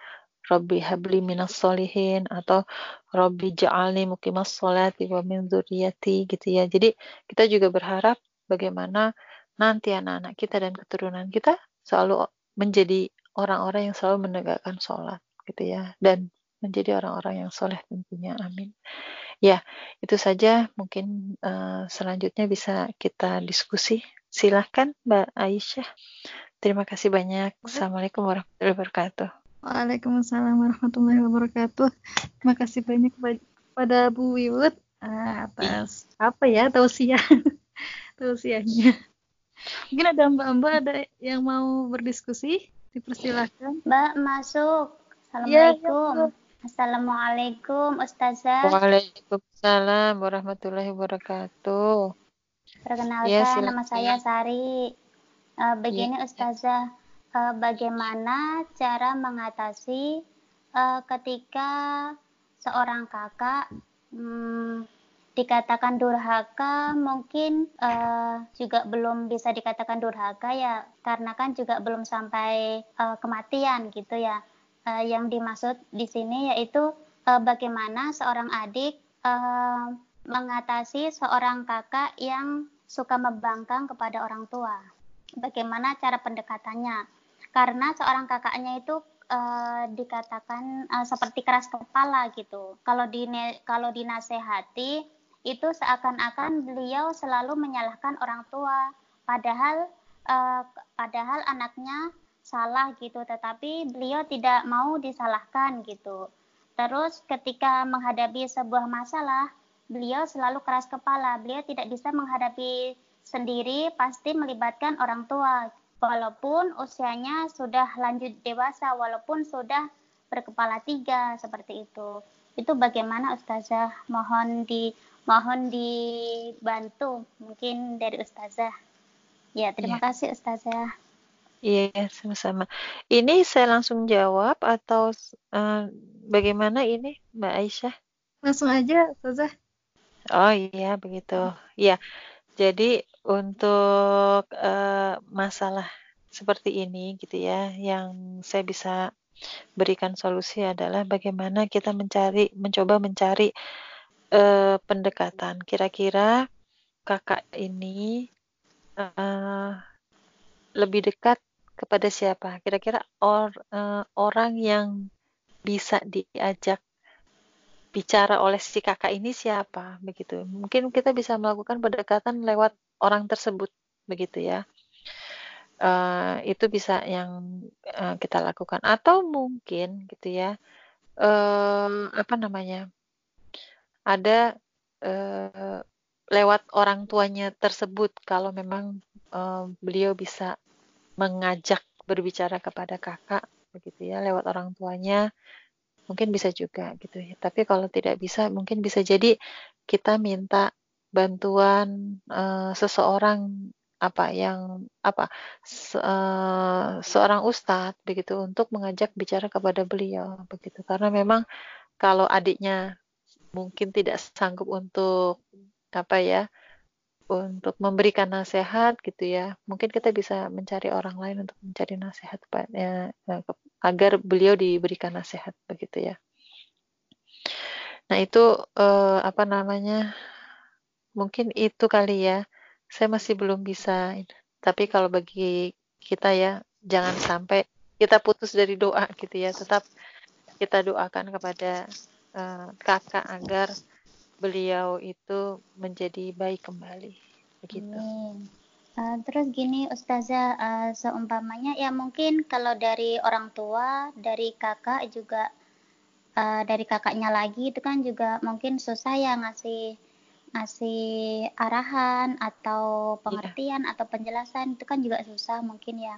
Rabbi habli minas solihin atau Rabbi ja'alni mukimas sholati wa min dzurriyyati gitu ya. Jadi kita juga berharap bagaimana nanti anak-anak kita dan keturunan kita selalu menjadi orang-orang yang selalu menegakkan sholat gitu ya. Dan menjadi orang-orang yang soleh tentunya amin. Ya itu saja mungkin uh, selanjutnya bisa kita diskusi. Silahkan Mbak Aisyah Terima kasih banyak. Assalamualaikum warahmatullahi wabarakatuh. Waalaikumsalam warahmatullahi wabarakatuh. Terima kasih banyak kepada Bu Wiwut uh, atas apa ya tausiah tausiahnya. Mungkin ada mbak-mbak ada yang mau berdiskusi, dipersilahkan. Mbak masuk. Iya, Assalamualaikum. Ya, ya, Assalamualaikum Ustazah. Waalaikumsalam warahmatullahi wabarakatuh. Perkenalkan ya, nama saya Sari. Uh, begini ya. Ustazah, uh, bagaimana cara mengatasi uh, ketika seorang kakak hmm, dikatakan durhaka mungkin uh, juga belum bisa dikatakan durhaka ya karena kan juga belum sampai uh, kematian gitu ya. Uh, yang dimaksud di sini yaitu uh, bagaimana seorang adik uh, mengatasi seorang kakak yang suka membangkang kepada orang tua bagaimana cara pendekatannya. Karena seorang kakaknya itu uh, dikatakan uh, seperti keras kepala gitu. Kalau di kalau dinasehati itu seakan-akan beliau selalu menyalahkan orang tua. Padahal uh, padahal anaknya salah gitu tetapi beliau tidak mau disalahkan gitu. Terus ketika menghadapi sebuah masalah beliau selalu keras kepala. Beliau tidak bisa menghadapi sendiri pasti melibatkan orang tua walaupun usianya sudah lanjut dewasa walaupun sudah berkepala tiga seperti itu itu bagaimana Ustazah mohon di mohon dibantu mungkin dari Ustazah ya terima ya. kasih Ustazah Iya, sama-sama. Ini saya langsung jawab atau uh, bagaimana ini, Mbak Aisyah? Langsung aja, Ustazah. Oh iya, begitu. Iya, jadi untuk uh, masalah seperti ini gitu ya, yang saya bisa berikan solusi adalah bagaimana kita mencari, mencoba mencari uh, pendekatan. Kira-kira kakak ini uh, lebih dekat kepada siapa? Kira-kira or, uh, orang yang bisa diajak bicara oleh si kakak ini siapa begitu. Mungkin kita bisa melakukan pendekatan lewat orang tersebut begitu ya. Uh, itu bisa yang uh, kita lakukan atau mungkin gitu ya uh, apa namanya ada uh, lewat orang tuanya tersebut kalau memang uh, beliau bisa mengajak berbicara kepada kakak begitu ya lewat orang tuanya mungkin bisa juga gitu ya. Tapi kalau tidak bisa, mungkin bisa jadi kita minta bantuan uh, seseorang apa yang apa se, uh, seorang ustadz begitu untuk mengajak bicara kepada beliau begitu karena memang kalau adiknya mungkin tidak sanggup untuk apa ya untuk memberikan nasihat gitu ya mungkin kita bisa mencari orang lain untuk mencari nasihat ya, agar beliau diberikan nasihat begitu ya. Nah itu eh, apa namanya? Mungkin itu kali ya. Saya masih belum bisa. Tapi kalau bagi kita ya jangan sampai kita putus dari doa gitu ya. Tetap kita doakan kepada uh, kakak agar beliau itu menjadi baik kembali begitu. Amin. Uh, terus gini Ustazah, uh, seumpamanya ya mungkin kalau dari orang tua, dari kakak juga, uh, dari kakaknya lagi itu kan juga mungkin susah ya ngasih ngasih arahan atau iya. pengertian yeah. atau penjelasan itu kan juga susah mungkin ya.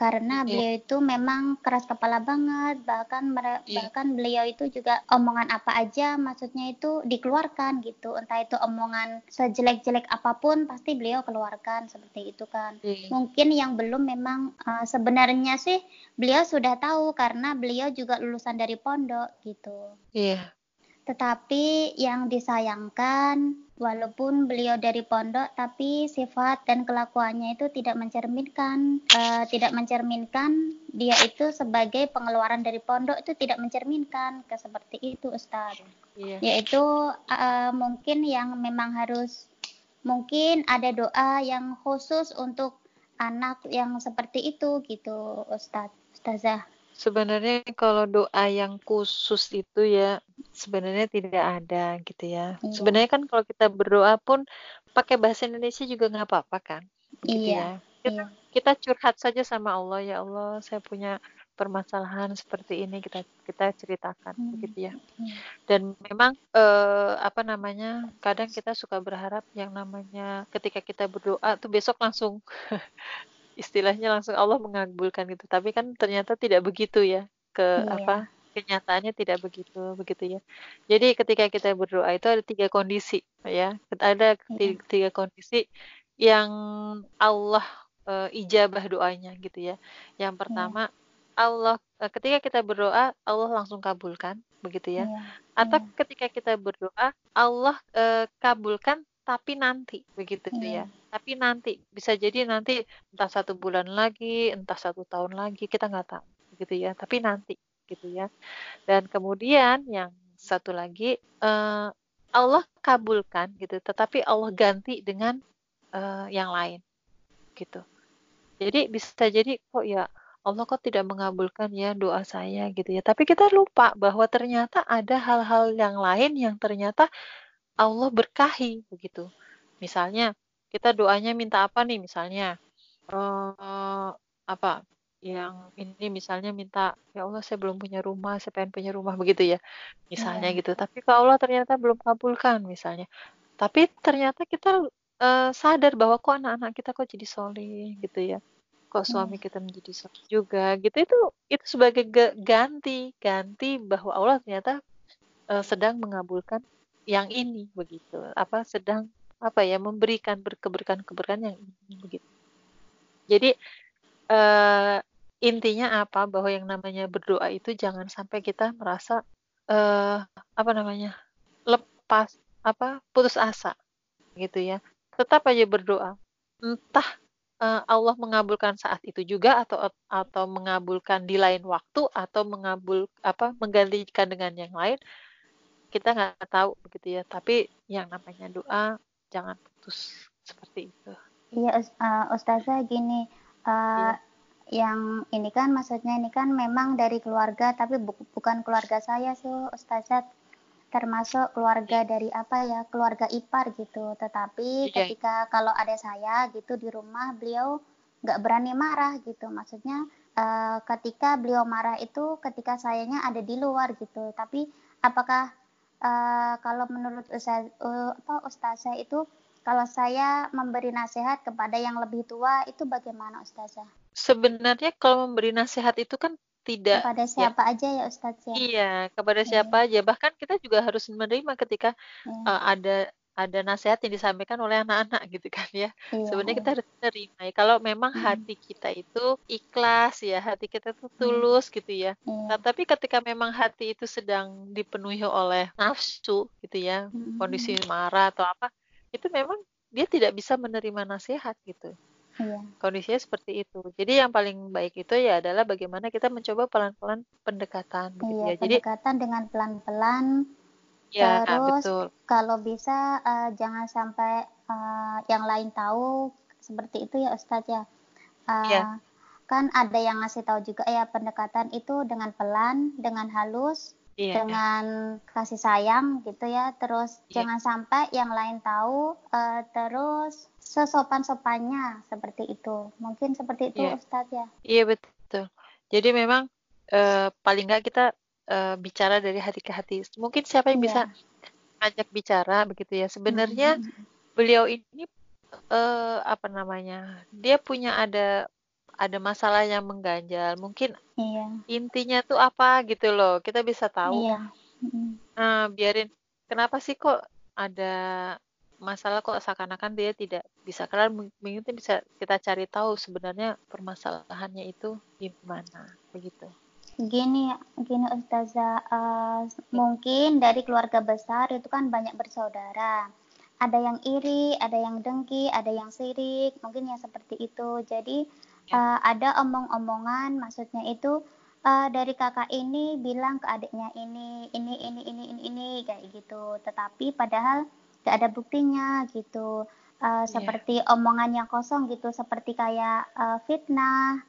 Karena Iya. beliau itu memang keras kepala banget bahkan mere- Iya. bahkan beliau itu juga omongan apa aja maksudnya itu dikeluarkan gitu entah itu omongan sejelek-jelek apa pun pasti beliau keluarkan seperti itu kan Iya. mungkin yang belum memang uh, sebenarnya sih beliau sudah tahu karena beliau juga lulusan dari pondok gitu Iya. Tetapi yang disayangkan, walaupun beliau dari pondok, tapi sifat dan kelakuannya itu tidak mencerminkan, eh, tidak mencerminkan dia itu sebagai pengeluaran dari pondok itu tidak mencerminkan ke seperti itu, Ustaz. Iya. Yaitu eh, mungkin yang memang harus, mungkin ada doa yang khusus untuk anak yang seperti itu gitu, Ustaz, Ustazah. Sebenarnya kalau doa yang khusus itu ya sebenarnya tidak ada gitu ya. Iya. Sebenarnya kan kalau kita berdoa pun pakai bahasa Indonesia juga nggak apa-apa kan, begitu Iya, ya. Kita, iya. kita curhat saja sama Allah ya Allah, saya punya permasalahan seperti ini kita kita ceritakan Hmm. begitu ya. Hmm. Dan memang eh, apa namanya kadang kita suka berharap yang namanya ketika kita berdoa tuh besok langsung istilahnya langsung Allah mengabulkan gitu. Tapi kan ternyata tidak begitu ya ke Iya. apa kenyataannya tidak begitu begitu ya. Jadi ketika kita berdoa itu ada tiga kondisi ya. Ada Iya. tiga, tiga kondisi yang Allah eh, ijabah doanya gitu ya. Yang Iya. pertama Allah eh, ketika kita berdoa Allah langsung kabulkan begitu ya. Iya. Atau Iya. ketika kita berdoa Allah eh, kabulkan tapi nanti begitu Iya. ya. Tapi nanti bisa jadi nanti entah satu bulan lagi, entah satu tahun lagi kita nggak tahu gitu ya. Tapi nanti gitu ya. Dan kemudian yang satu lagi eh, Allah kabulkan gitu, tetapi Allah ganti dengan eh, yang lain gitu. Jadi bisa jadi kok ya Allah kok tidak mengabulkan ya doa saya gitu ya. Tapi kita lupa bahwa ternyata ada hal-hal yang lain yang ternyata Allah berkahi begitu. Misalnya kita doanya minta apa nih misalnya eh apa yang ini misalnya minta ya Allah saya belum punya rumah, saya pengen punya rumah begitu ya. Misalnya Iya. gitu. Tapi kok Allah ternyata belum kabulkan misalnya. Tapi ternyata kita eh, sadar bahwa kok anak-anak kita kok jadi soleh gitu ya. Kok suami kita menjadi soleh juga gitu. Itu itu sebagai ga- ganti ganti bahwa Allah ternyata eh, sedang mengabulkan yang ini begitu. Apa sedang apa ya memberikan ber- keberkahan-keberkahan yang ini begitu. Jadi eh, intinya apa bahwa yang namanya berdoa itu jangan sampai kita merasa eh apa namanya lepas apa putus asa gitu ya. Tetap aja berdoa. Entah eh, Allah mengabulkan saat itu juga atau atau mengabulkan di lain waktu atau mengabul apa menggantikan dengan yang lain kita nggak tahu begitu ya. Tapi yang namanya doa jangan putus seperti itu. Iya, uh, Ustazah gini, uh, Iya. yang ini kan maksudnya ini kan memang dari keluarga, tapi bu- bukan keluarga saya sih, Ustazah, termasuk keluarga dari apa ya, keluarga ipar gitu. Tetapi Iya. ketika kalau ada saya gitu di rumah, beliau nggak berani marah gitu. Maksudnya uh, ketika beliau marah itu ketika sayanya ada di luar gitu. Tapi apakah uh, kalau menurut Ustaz, uh, apa Ustazah itu kalau saya memberi nasihat kepada yang lebih tua itu bagaimana Ustazah? Sebenarnya kalau memberi nasihat itu kan tidak Kepada ya siapa aja ya Ustaz ya? iya kepada Iya, siapa aja. Bahkan kita juga harus menerima ketika iya, eh, ada ada nasihat yang disampaikan oleh anak-anak gitu kan ya. iya, Sebenarnya kita harus menerima. Ya, Kalau memang Mm, hati kita itu ikhlas ya, hati kita iya, tulus gitu ya. iya, Nah, tapi ketika memang hati itu sedang dipenuhi oleh nafsu gitu ya, mm, kondisi marah atau apa, itu memang dia tidak bisa menerima nasihat gitu. iya, Kondisinya seperti itu. Jadi yang paling baik itu ya adalah bagaimana kita mencoba pelan-pelan pendekatan begitu iya, ya. Jadi pendekatan dengan pelan-pelan, ya terus betul. kalau bisa eh, jangan sampai eh, yang lain tahu seperti itu ya Ustaz ya. Iya, Eh, kan ada yang ngasih tahu juga ya pendekatan itu dengan pelan, dengan halus, iya, dengan kasih sayang gitu ya. Terus iya, jangan sampai yang lain tahu, eh, terus sesopan-sopannya seperti itu. Mungkin seperti itu iya, Ustadz ya. iya betul. Jadi memang eh, paling nggak kita eh, bicara dari hati ke hati. Mungkin siapa yang bisa Iya. ngajak bicara begitu ya. Sebenarnya mm, mm. beliau ini eh, apa namanya? Dia punya ada ada masalah yang mengganjal, mungkin Iya. intinya tuh apa gitu loh. Kita bisa tahu. Iya. Mm. Nah, biarin kenapa sih kok ada masalah kok seakan-akan dia tidak bisa kelar mungkin bisa kita cari tahu sebenarnya permasalahannya itu gimana begitu. Gini, gini Ustazah, uh, mungkin dari keluarga besar itu kan banyak bersaudara. Ada yang iri, ada yang dengki, ada yang sirik, mungkin yang seperti itu. Jadi uh, ada omong-omongan, maksudnya itu uh, dari kakak ini bilang ke adiknya ini, ini, ini, ini, ini, ini, kayak gitu. Tetapi padahal gak ada buktinya gitu. Uh, seperti omongan yang kosong gitu, seperti kayak uh, fitnah,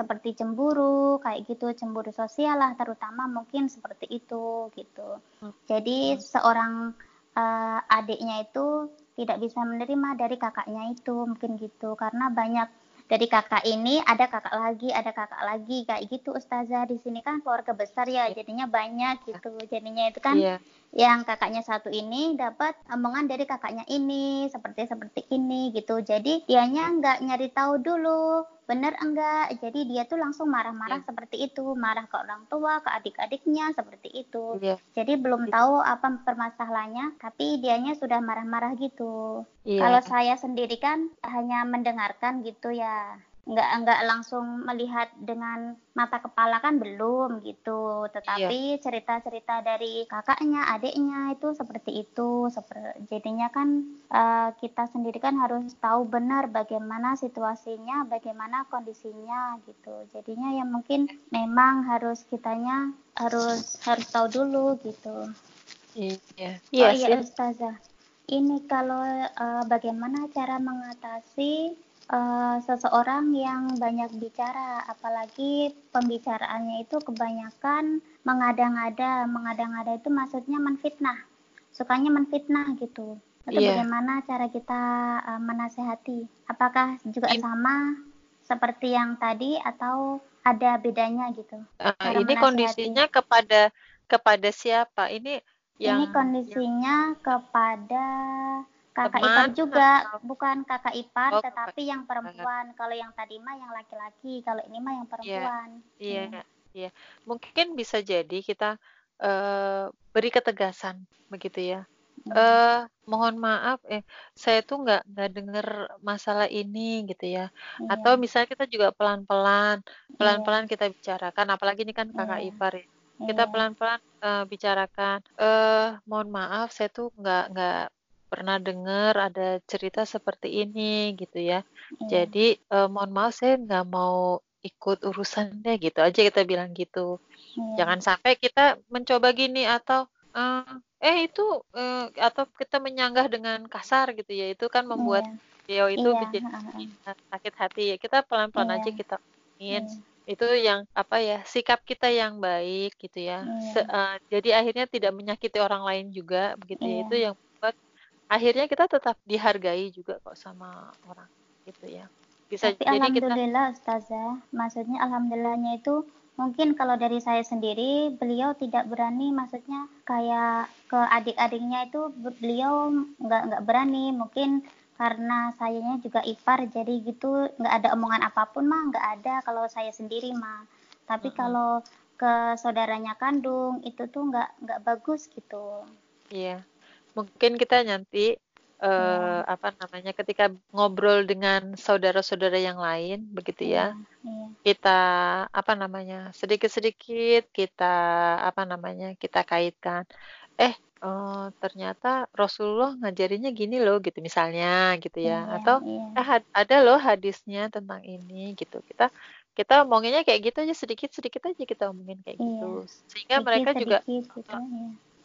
seperti cemburu, kayak gitu, cemburu sosial lah, terutama mungkin seperti itu gitu. Jadi hmm. seorang uh, adiknya itu tidak bisa menerima dari kakaknya itu mungkin gitu, karena banyak dari kakak ini ada kakak lagi, ada kakak lagi kayak gitu Ustazah di sini kan keluarga besar ya, jadinya banyak gitu. Jadinya itu kan yeah. Yang kakaknya satu ini dapat omongan dari kakaknya ini seperti seperti ini gitu. Jadi dianya nggak nyari tahu dulu benar enggak jadi dia tuh langsung marah-marah yeah. seperti itu marah ke orang tua ke adik-adiknya seperti itu yeah. jadi belum tahu apa permasalahannya tapi dianya sudah marah-marah gitu yeah. kalau saya sendiri kan hanya mendengarkan gitu ya nggak nggak langsung melihat dengan mata kepala kan belum gitu. Tetapi iya. cerita-cerita dari kakaknya adiknya itu seperti itu. Seperti jadinya kan uh, kita sendiri kan harus tahu benar bagaimana situasinya bagaimana kondisinya gitu. Jadinya ya mungkin memang harus kitanya harus harus tahu dulu gitu. Iya iya oh, iya Ustazah. Ini kalau uh, bagaimana cara mengatasi uh, seseorang yang banyak bicara, apalagi pembicaraannya itu kebanyakan mengada-ngada. Mengada-ngada itu maksudnya menfitnah, sukanya menfitnah gitu. Itu yeah. bagaimana cara kita uh, menasehati? Apakah juga sama seperti yang tadi atau ada bedanya gitu? Uh, ini kondisinya kepada kepada siapa? Ini yang ini kondisinya yang... kepada kakak Teman, ipar juga. atau... bukan kakak ipar oh, tetapi yang perempuan. Kalau yang tadi mah yang laki-laki kalau ini mah yang iya, perempuan. iya iya iya. Mungkin bisa jadi kita uh, beri ketegasan begitu ya. Hmm. uh, mohon maaf eh saya tuh nggak nggak dengar masalah ini gitu ya. Iya. atau misalnya kita juga pelan-pelan pelan-pelan iya. kita bicarakan. Apalagi ini kan kakak iya. ipar ya. Kita iya. pelan-pelan uh, bicarakan. Eh mohon maaf saya tuh nggak nggak pernah dengar ada cerita seperti ini gitu ya. Hmm. Jadi eh, mohon maaf saya nggak mau ikut urusan deh gitu aja kita bilang gitu. Hmm. Jangan sampai kita mencoba gini atau eh, eh itu eh, atau kita menyanggah dengan kasar gitu ya. Itu kan membuat yeah. itu yeah. menjadi sakit hati ya. Kita pelan-pelan yeah. aja kita ingin yeah itu yang apa ya sikap kita yang baik gitu ya. Se, uh, jadi akhirnya tidak menyakiti orang lain juga begitu yeah. ya itu yang akhirnya kita tetap dihargai juga kok sama orang gitu ya. Bisa Tapi jadi alhamdulillah kita... Ustazah. Maksudnya alhamdulillahnya itu mungkin kalau dari saya sendiri beliau tidak berani maksudnya kayak ke adik-adiknya itu beliau nggak nggak berani. Mungkin karena sayanya juga ipar jadi gitu nggak ada omongan apa pun mah nggak ada kalau saya sendiri mah. Tapi uh -huh. kalau ke saudaranya kandung itu tuh nggak nggak bagus gitu. Iya mungkin kita nanti uh, hmm. apa namanya ketika ngobrol dengan saudara-saudara yang lain begitu ya hmm. Hmm. kita apa namanya sedikit-sedikit kita apa namanya kita kaitkan eh oh, ternyata Rasulullah ngajarinya gini loh gitu misalnya gitu ya hmm. atau eh ada loh hadisnya tentang ini gitu kita kita omonginnya kayak gitu aja sedikit sedikit aja kita omongin kayak gitu sehingga sedikit, mereka juga gitu, ya.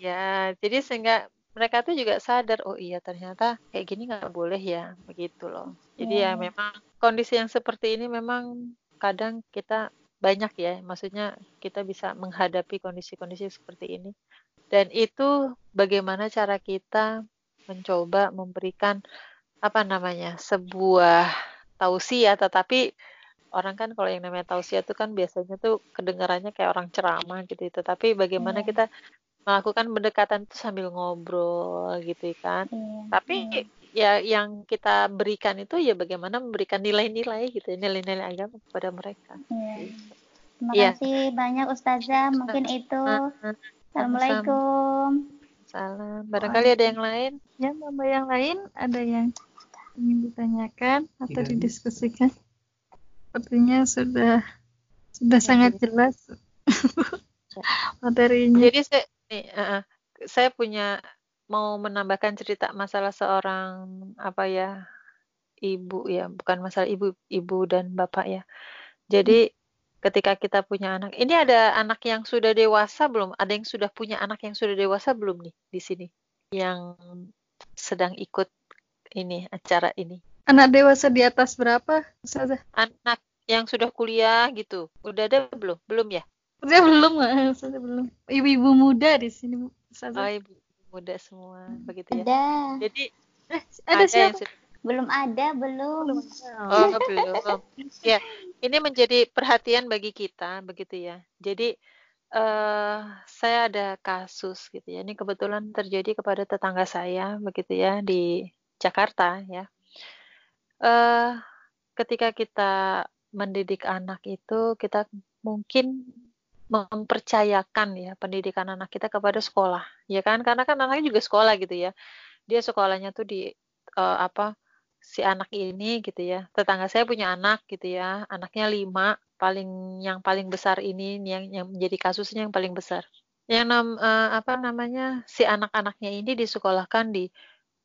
ya jadi sehingga mereka tuh juga sadar oh iya ternyata kayak gini nggak boleh ya begitu loh jadi yeah. ya memang kondisi yang seperti ini memang kadang kita banyak ya maksudnya kita bisa menghadapi kondisi-kondisi seperti ini dan itu bagaimana cara kita mencoba memberikan apa namanya sebuah tausiah tetapi orang kan kalau yang namanya tausiah itu kan biasanya tuh kedengarannya kayak orang ceramah gitu tetapi bagaimana yeah. kita melakukan pendekatan itu sambil ngobrol gitu kan. Iya, Tapi iya. ya yang kita berikan itu ya bagaimana memberikan nilai-nilai gitu ya, nilai-nilai agama kepada mereka. Iya. Terima Iya. kasih banyak Ustazah. Mungkin itu. Assalamualaikum. Salam. Barangkali ada yang lain? Ya, Mama yang lain ada yang ingin ditanyakan atau Tidak. didiskusikan? Sepertinya sudah sudah sangat jelas materinya. Jadi saya, nih, eh, saya punya mau menambahkan cerita masalah seorang apa ya ibu ya, bukan masalah ibu ibu dan bapak ya. Jadi ketika kita punya anak, ini ada anak yang sudah dewasa belum? Ada yang sudah punya anak yang sudah dewasa belum nih di sini? Yang sedang ikut ini acara ini. Anak dewasa di atas berapa? Ustazah? Anak yang sudah kuliah gitu. Udah ada belum? Belum ya? Saya belum, Ustazah belum. Ibu-ibu muda di sini, Bu. Oh, ibu muda semua begitu ya. Ada. Jadi Eh, ada ada yang siapa? sudah Belum ada, belum. Oh, belum. Ya, ini menjadi perhatian bagi kita, begitu ya. Jadi, eh saya ada kasus gitu ya. Ini kebetulan terjadi kepada tetangga saya, begitu ya, di Jakarta ya. Eh ketika kita mendidik anak itu, kita mungkin mempercayakan ya pendidikan anak kita kepada sekolah, ya kan? Karena kan anaknya juga sekolah gitu ya. Dia sekolahnya tuh di eh, apa? si anak ini gitu ya tetangga saya punya anak gitu ya anaknya lima paling yang paling besar ini yang yang menjadi kasusnya yang paling besar yang nam, eh, apa namanya si anak-anaknya ini disekolahkan di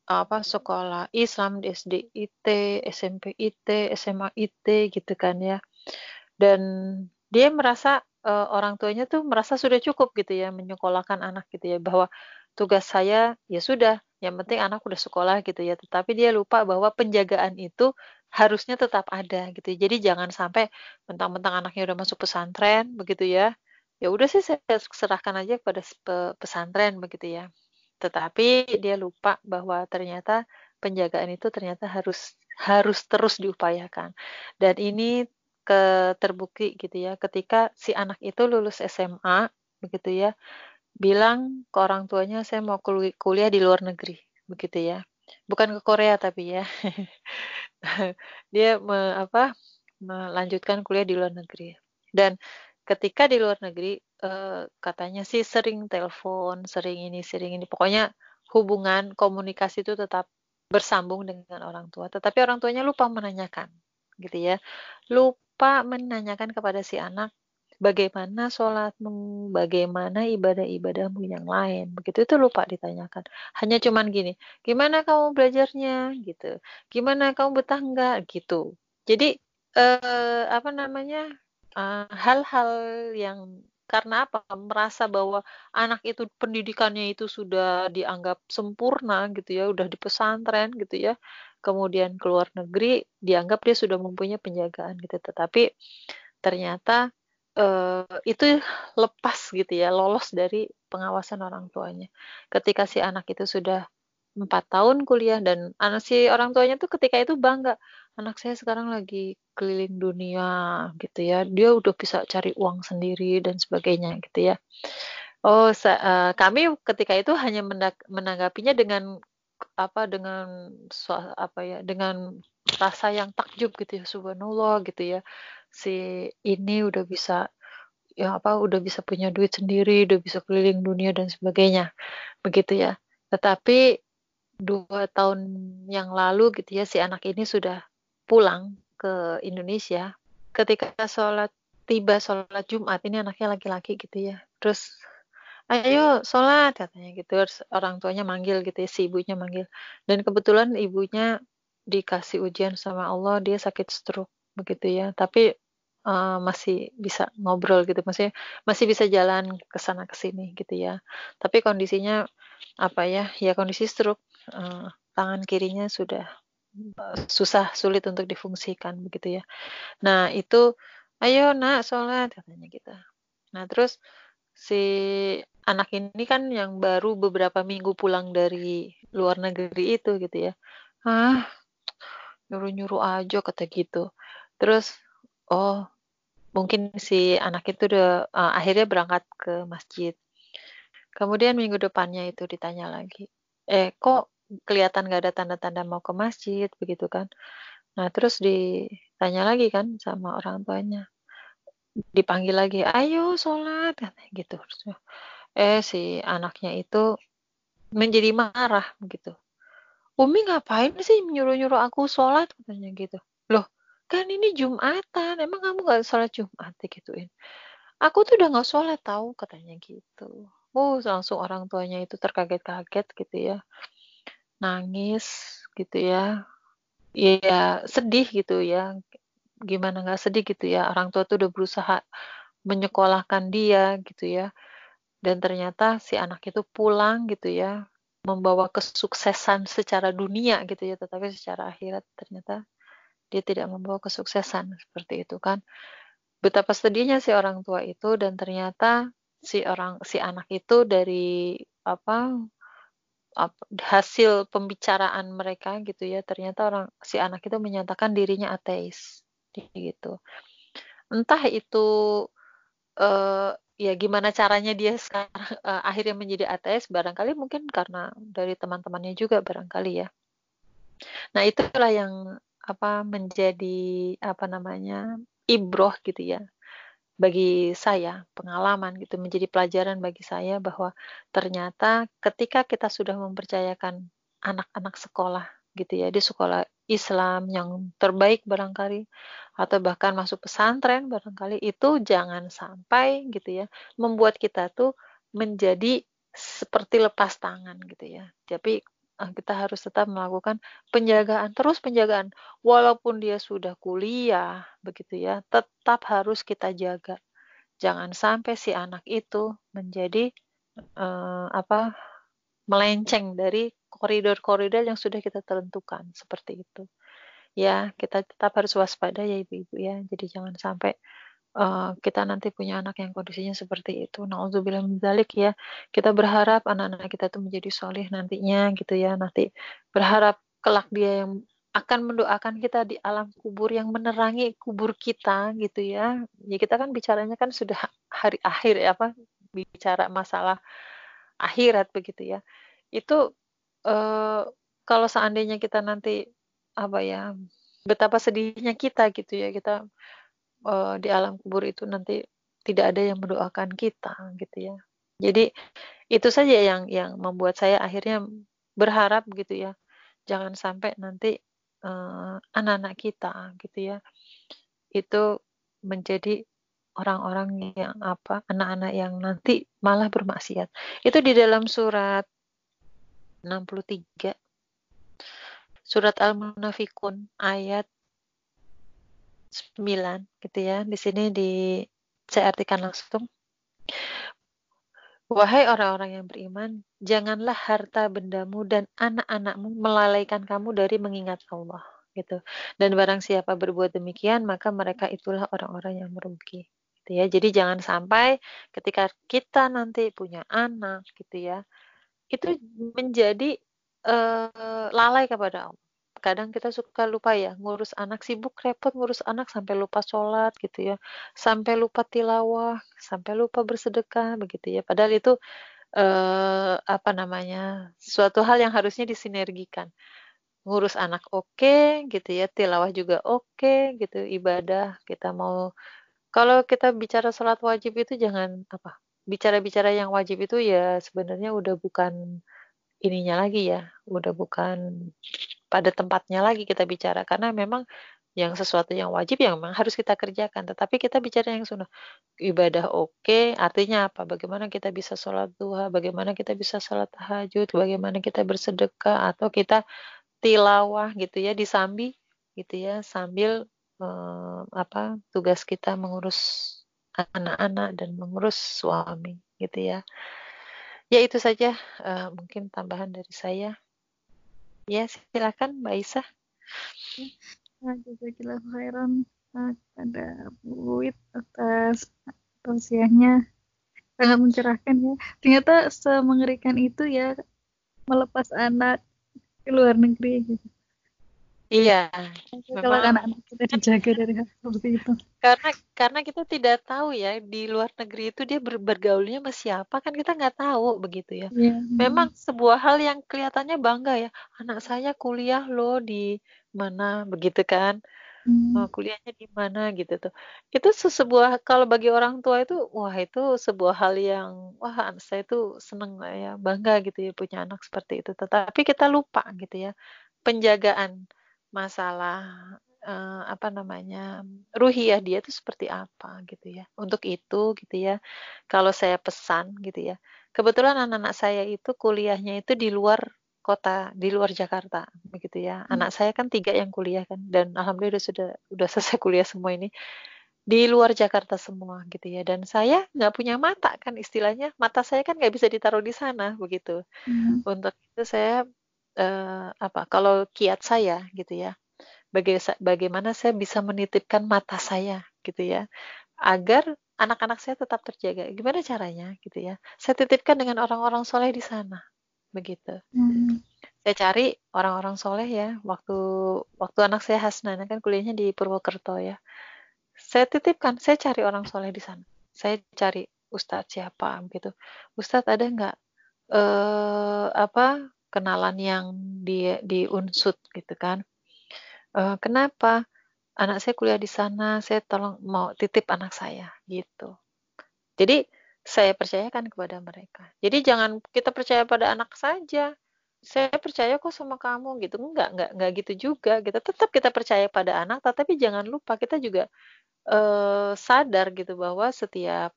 apa sekolah Islam di SD IT SMP IT SMA IT gitu kan ya dan dia merasa eh, orang tuanya tuh merasa sudah cukup gitu ya menyekolahkan anak gitu ya bahwa tugas saya ya sudah yang penting anak udah sekolah gitu ya. Tetapi dia lupa bahwa penjagaan itu harusnya tetap ada gitu. Jadi jangan sampai mentang-mentang anaknya udah masuk pesantren begitu ya ya udah sih saya serahkan aja kepada pe- pesantren begitu ya. Tetapi dia lupa bahwa ternyata penjagaan itu ternyata harus harus terus diupayakan. Dan ini ke terbukti gitu ya. Ketika si anak itu lulus SMA begitu ya bilang ke orang tuanya saya mau kul- kuliah di luar negeri begitu ya. Bukan ke Korea tapi ya. Dia me- apa melanjutkan kuliah di luar negeri. Dan ketika di luar negeri eh, katanya sih sering telepon sering ini sering ini. Pokoknya hubungan komunikasi itu tetap bersambung dengan orang tua. Tetapi orang tuanya lupa menanyakan gitu ya lupa menanyakan kepada si anak bagaimana sholatmu, bagaimana ibadah-ibadahmu yang lain. Begitu itu lupa ditanyakan. Hanya cuman gini, gimana kamu belajarnya gitu. Gimana kamu betah enggak gitu. Jadi eh, apa namanya? eh, hal-hal yang karena apa? Merasa bahwa anak itu pendidikannya itu sudah dianggap sempurna gitu ya, udah di pesantren gitu ya. Kemudian keluar negeri dianggap dia sudah mempunyai penjagaan gitu. Tetapi ternyata eh, itu lepas gitu ya, lolos dari pengawasan orang tuanya. Ketika si anak itu sudah empat tahun kuliah dan anak si orang tuanya tuh ketika itu bangga, anak saya sekarang lagi keliling dunia gitu ya, dia udah bisa cari uang sendiri dan sebagainya gitu ya. Oh, eh, kami ketika itu hanya menanggapinya dengan apa dengan apa ya dengan rasa yang takjub gitu ya subhanallah gitu ya. Si ini udah bisa ya apa udah bisa punya duit sendiri udah bisa keliling dunia dan sebagainya begitu ya. Tetapi dua tahun yang lalu gitu ya si anak ini sudah pulang ke Indonesia. Ketika sholat tiba sholat Jumat ini anaknya laki-laki gitu ya. Terus ayo sholat katanya gitu. Terus orang tuanya manggil gitu ya si ibunya manggil. Dan kebetulan ibunya dikasih ujian sama Allah dia sakit stroke begitu ya. Tapi eh, masih bisa ngobrol gitu. Maksudnya masih bisa jalan ke sana ke sini gitu ya. Tapi kondisinya apa ya? Ya kondisi stroke eh, tangan kirinya sudah eh, susah sulit untuk difungsikan begitu ya. Nah itu ayo nak sholat katanya gitu. Nah terus si anak ini kan yang baru beberapa minggu pulang dari luar negeri itu gitu ya ah nyuruh-nyuruh aja kata gitu terus oh mungkin si anak itu udah eh, akhirnya berangkat ke masjid kemudian minggu depannya itu ditanya lagi eh kok kelihatan nggak ada tanda-tanda mau ke masjid begitu kan. Nah, terus ditanya lagi kan sama orang tuanya. Dipanggil lagi, "Ayo sholat," gitu. Eh, si anaknya itu menjadi marah begitu. Umi ngapain sih nyuruh-nyuruh aku sholat katanya gitu. Loh, kan ini Jumatan, emang kamu gak sholat Jumat gituin. Aku tuh udah gak sholat tahu katanya gitu. Oh, langsung orang tuanya itu terkaget-kaget gitu ya. Nangis gitu ya. Iya, sedih gitu ya. Gimana nggak sedih gitu ya. Orang tua tuh udah berusaha menyekolahkan dia gitu ya. Dan ternyata si anak itu pulang gitu ya. Membawa kesuksesan secara dunia gitu ya. Tetapi secara akhirat ternyata dia tidak membawa kesuksesan seperti itu kan. Betapa sedihnya si orang tua itu dan ternyata si orang si anak itu dari apa hasil pembicaraan mereka gitu ya ternyata orang si anak itu menyatakan dirinya ateis gitu. Entah itu uh, ya gimana caranya dia sekarang uh, akhirnya menjadi ateis barangkali mungkin karena dari teman-temannya juga barangkali ya. Nah itulah yang apa menjadi apa namanya ibroh gitu ya bagi saya pengalaman gitu menjadi pelajaran bagi saya bahwa ternyata ketika kita sudah mempercayakan anak-anak sekolah gitu ya di sekolah Islam yang terbaik barangkali atau bahkan masuk pesantren barangkali itu jangan sampai gitu ya membuat kita tuh menjadi seperti lepas tangan gitu ya. Tapi Ah, kita harus tetap melakukan penjagaan, terus penjagaan. Walaupun dia sudah kuliah, begitu ya, tetap harus kita jaga. Jangan sampai si anak itu menjadi uh, apa melenceng dari koridor-koridor yang sudah kita tentukan seperti itu. Ya, kita tetap harus waspada ya ibu-ibu ya. Jadi jangan sampai uh, kita nanti punya anak yang kondisinya seperti itu. Nauzubillah min dzalik ya. Kita berharap anak-anak kita itu menjadi solih nantinya gitu ya. Nanti berharap kelak dia yang akan mendoakan kita di alam kubur yang menerangi kubur kita gitu ya. Ya kita kan bicaranya kan sudah hari akhir ya apa bicara masalah akhirat begitu ya. Itu uh, kalau seandainya kita nanti apa ya betapa sedihnya kita gitu ya kita uh, di alam kubur itu nanti tidak ada yang mendoakan kita gitu ya. Jadi itu saja yang yang membuat saya akhirnya berharap gitu ya. Jangan sampai nanti anak eh, anak-anak kita gitu ya itu menjadi orang-orang yang apa anak-anak yang nanti malah bermaksiat. Itu di dalam surat 63 surat Al-Munafikun ayat 9 gitu ya. Di sini di saya artikan langsung. Wahai orang-orang yang beriman, janganlah harta bendamu dan anak-anakmu melalaikan kamu dari mengingat Allah gitu. Dan barang siapa berbuat demikian, maka mereka itulah orang-orang yang merugi. Gitu ya. Jadi jangan sampai ketika kita nanti punya anak gitu ya, itu menjadi uh, lalai kepada Allah. Kadang kita suka lupa ya ngurus anak sibuk repot ngurus anak sampai lupa sholat gitu ya. Sampai lupa tilawah sampai lupa bersedekah begitu ya. Padahal itu eh, apa namanya suatu hal yang harusnya disinergikan. Ngurus anak oke okay, gitu ya tilawah juga oke okay, gitu ibadah kita mau. Kalau kita bicara sholat wajib itu jangan apa bicara-bicara yang wajib itu ya sebenarnya udah bukan ininya lagi ya. Udah bukan pada tempatnya lagi kita bicara. Karena memang yang sesuatu yang wajib yang memang harus kita kerjakan. Tetapi kita bicara yang sunnah. Ibadah oke okay, artinya apa? Bagaimana kita bisa sholat duha? Bagaimana kita bisa sholat tahajud? Bagaimana kita bersedekah? Atau kita tilawah gitu ya disambi gitu ya sambil eh, apa tugas kita mengurus anak-anak dan mengurus suami gitu ya ya itu saja uh, mungkin tambahan dari saya Ya, silakan Mbak Isa. Jazakillah khairan ada Buit atas tausiahnya sangat mencerahkan ya. Ternyata semengerikan itu ya melepas anak ke luar negeri gitu. Iya. Kalau anak-anak dijaga dari hal seperti itu. Karena karena kita tidak tahu ya di luar negeri itu dia ber, bergaulnya sama siapa kan kita nggak tahu begitu ya. Iya. Memang sebuah hal yang kelihatannya bangga ya. Anak saya kuliah loh di mana begitu kan. Hmm. Oh, kuliahnya di mana gitu tuh. Itu sebuah kalau bagi orang tua itu wah itu sebuah hal yang wah saya itu seneng lah ya, bangga gitu ya punya anak seperti itu. Tetapi kita lupa gitu ya penjagaan masalah eh, apa namanya ruhiyah dia itu seperti apa gitu ya. Untuk itu gitu ya. Kalau saya pesan gitu ya. Kebetulan anak-anak saya itu kuliahnya itu di luar kota di luar Jakarta begitu ya. Hmm. Anak saya kan tiga yang kuliah kan dan alhamdulillah sudah sudah selesai kuliah semua ini di luar Jakarta semua gitu ya. Dan saya nggak punya mata kan istilahnya mata saya kan nggak bisa ditaruh di sana begitu. Hmm. Untuk itu saya eh, apa kalau kiat saya gitu ya. Baga- bagaimana saya bisa menitipkan mata saya gitu ya. Agar anak-anak saya tetap terjaga. Gimana caranya gitu ya? Saya titipkan dengan orang-orang soleh di sana begitu. Hmm. saya cari orang-orang soleh ya waktu waktu anak saya Hasnana kan kuliahnya di Purwokerto ya. Saya titipkan saya cari orang soleh di sana. Saya cari ustadz siapa? Gitu. Ustadz ada nggak eh apa kenalan yang di di unsut? Gitu kan Eh, kenapa anak saya kuliah di sana saya tolong mau titip anak saya gitu jadi saya percayakan kepada mereka. Jadi jangan kita percaya pada anak saja. Saya percaya kok sama kamu gitu. Enggak, enggak, enggak gitu juga. Kita tetap kita percaya pada anak, tetapi jangan lupa kita juga eh, sadar gitu bahwa setiap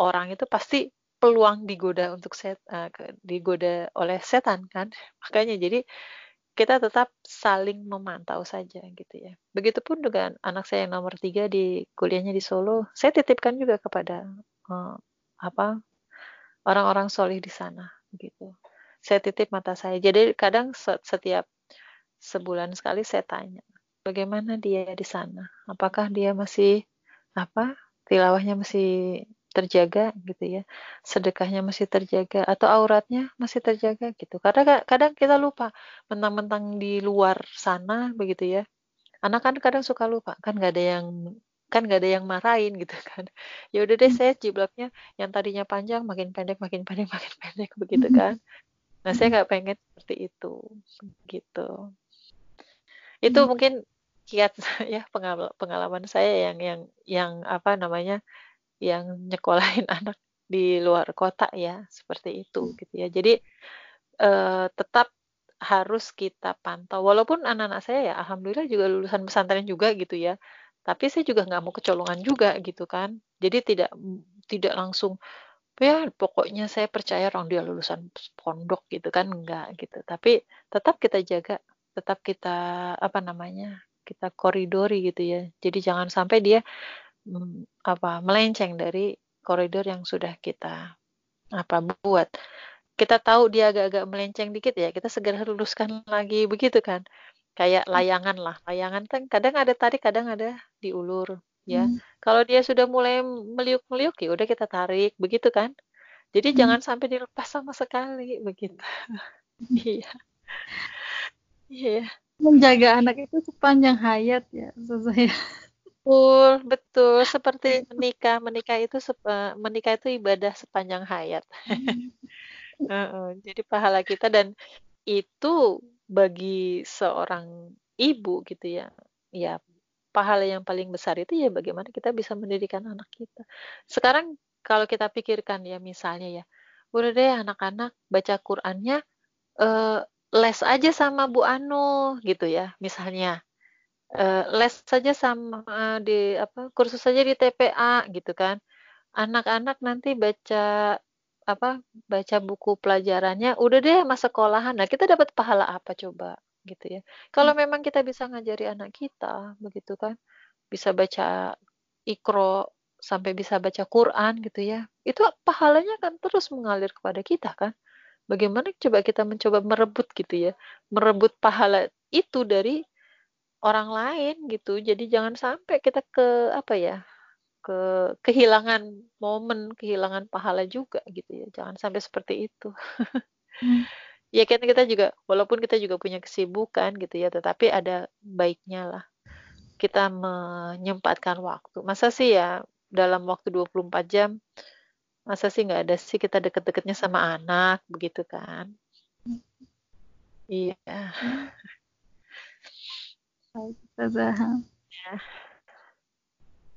orang itu pasti peluang digoda untuk set, ke- digoda oleh setan kan. Makanya jadi kita tetap saling memantau saja gitu ya. Begitupun dengan anak saya yang nomor tiga di kuliahnya di Solo, saya titipkan juga kepada eh, apa orang-orang solih di sana gitu. Saya titip mata saya. Jadi kadang se- setiap sebulan sekali saya tanya, bagaimana dia di sana? Apakah dia masih apa? Tilawahnya masih terjaga gitu ya. Sedekahnya masih terjaga atau auratnya masih terjaga gitu. Karena ka- kadang kita lupa mentang-mentang di luar sana begitu ya. Anak kan kadang suka lupa, kan nggak ada yang kan nggak ada yang marahin gitu kan. Ya udah deh saya jilbabnya yang tadinya panjang makin pendek makin pendek makin pendek begitu kan. Nah, saya nggak pengen seperti itu gitu. Itu Hmm. mungkin kiat ya pengal- pengalaman saya yang yang yang apa namanya yang nyekolahin anak di luar kota ya seperti itu gitu ya. Jadi eh, tetap harus kita pantau. Walaupun anak-anak saya ya alhamdulillah juga lulusan pesantren juga gitu ya. Tapi saya juga nggak mau kecolongan juga gitu kan. Jadi tidak tidak langsung ya pokoknya saya percaya orang dia lulusan pondok gitu kan enggak gitu. Tapi tetap kita jaga, tetap kita apa namanya? kita koridori gitu ya. Jadi jangan sampai dia apa melenceng dari koridor yang sudah kita apa buat. Kita tahu dia agak-agak melenceng dikit ya, kita segera luruskan lagi begitu kan. Kayak layangan lah. Layangan kan kadang ada tarik, kadang ada diulur ya. Hmm. Kalau dia sudah mulai meliuk-meliuk ya udah kita tarik begitu kan. Jadi Hmm. jangan sampai dilepas sama sekali begitu. Iya. Iya. Menjaga anak itu sepanjang hayat ya, saya. Betul, betul. Seperti menikah, menikah itu sep- menikah itu ibadah sepanjang hayat. Heeh, Jadi pahala kita dan itu bagi seorang ibu gitu ya, ya pahala yang paling besar itu ya bagaimana kita bisa mendidikan anak kita. Sekarang kalau kita pikirkan ya misalnya ya, udah deh anak-anak baca Qur'annya eh, les aja sama Bu Anu gitu ya, misalnya eh, les saja sama eh, di apa kursus saja di TPA gitu kan. Anak-anak nanti baca apa baca buku pelajarannya udah deh mas sekolahan. Nah, kita dapat pahala apa coba gitu ya. Kalau memang kita bisa ngajari anak kita begitu kan, bisa baca Iqra sampai bisa baca Quran gitu ya. Itu pahalanya kan terus mengalir kepada kita kan. Bagaimana coba kita mencoba merebut gitu ya, merebut pahala itu dari orang lain gitu. Jadi jangan sampai kita ke apa ya, ke kehilangan momen, kehilangan pahala juga gitu ya. Jangan sampai seperti itu. Hmm. Ya kan kita juga, walaupun kita juga punya kesibukan gitu ya, tetapi ada baiknya lah. kita menyempatkan waktu. Masa sih ya dalam waktu 24 jam, masa sih nggak ada sih kita deket-deketnya sama anak, begitu kan? Iya. Baik, Ustazah.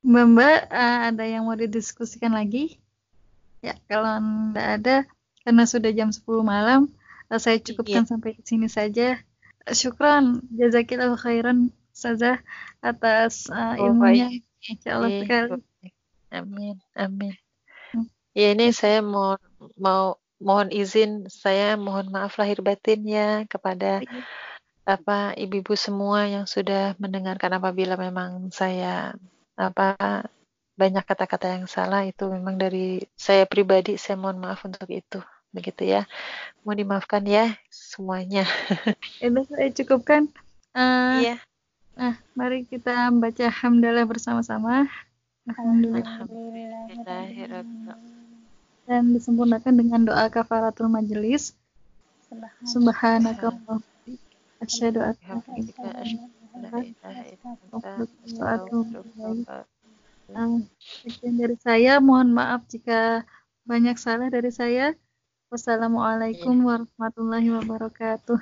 Mbak Mbak, eh, ada yang mau didiskusikan lagi? Ya, kalau tidak ada, karena sudah jam 10 malam, eh, saya cukupkan sampai di sini saja. Syukran, jazakillah khairan, Ustazah, atas Oh, ilmunya. baik. Insya Allah Iya, sekali. Amin, amin. Hmm. Ya ini saya mau mau mohon izin, saya mohon maaf lahir batin ya kepada Iya. Apa ibu-ibu semua yang sudah mendengarkan apabila memang saya apa banyak kata-kata yang salah itu memang dari saya pribadi saya mohon maaf untuk itu begitu ya mau dimaafkan ya semuanya Itu saya cukupkan. Eh, iya Nah, mari kita baca hamdalah bersama-sama. Alhamdulillah. Dan disempurnakan dengan doa kafaratul majelis. Subhanaka ilaha illa anta Ah, Sekian dari saya, mohon maaf jika banyak salah dari saya. Wassalamualaikum warahmatullahi wabarakatuh.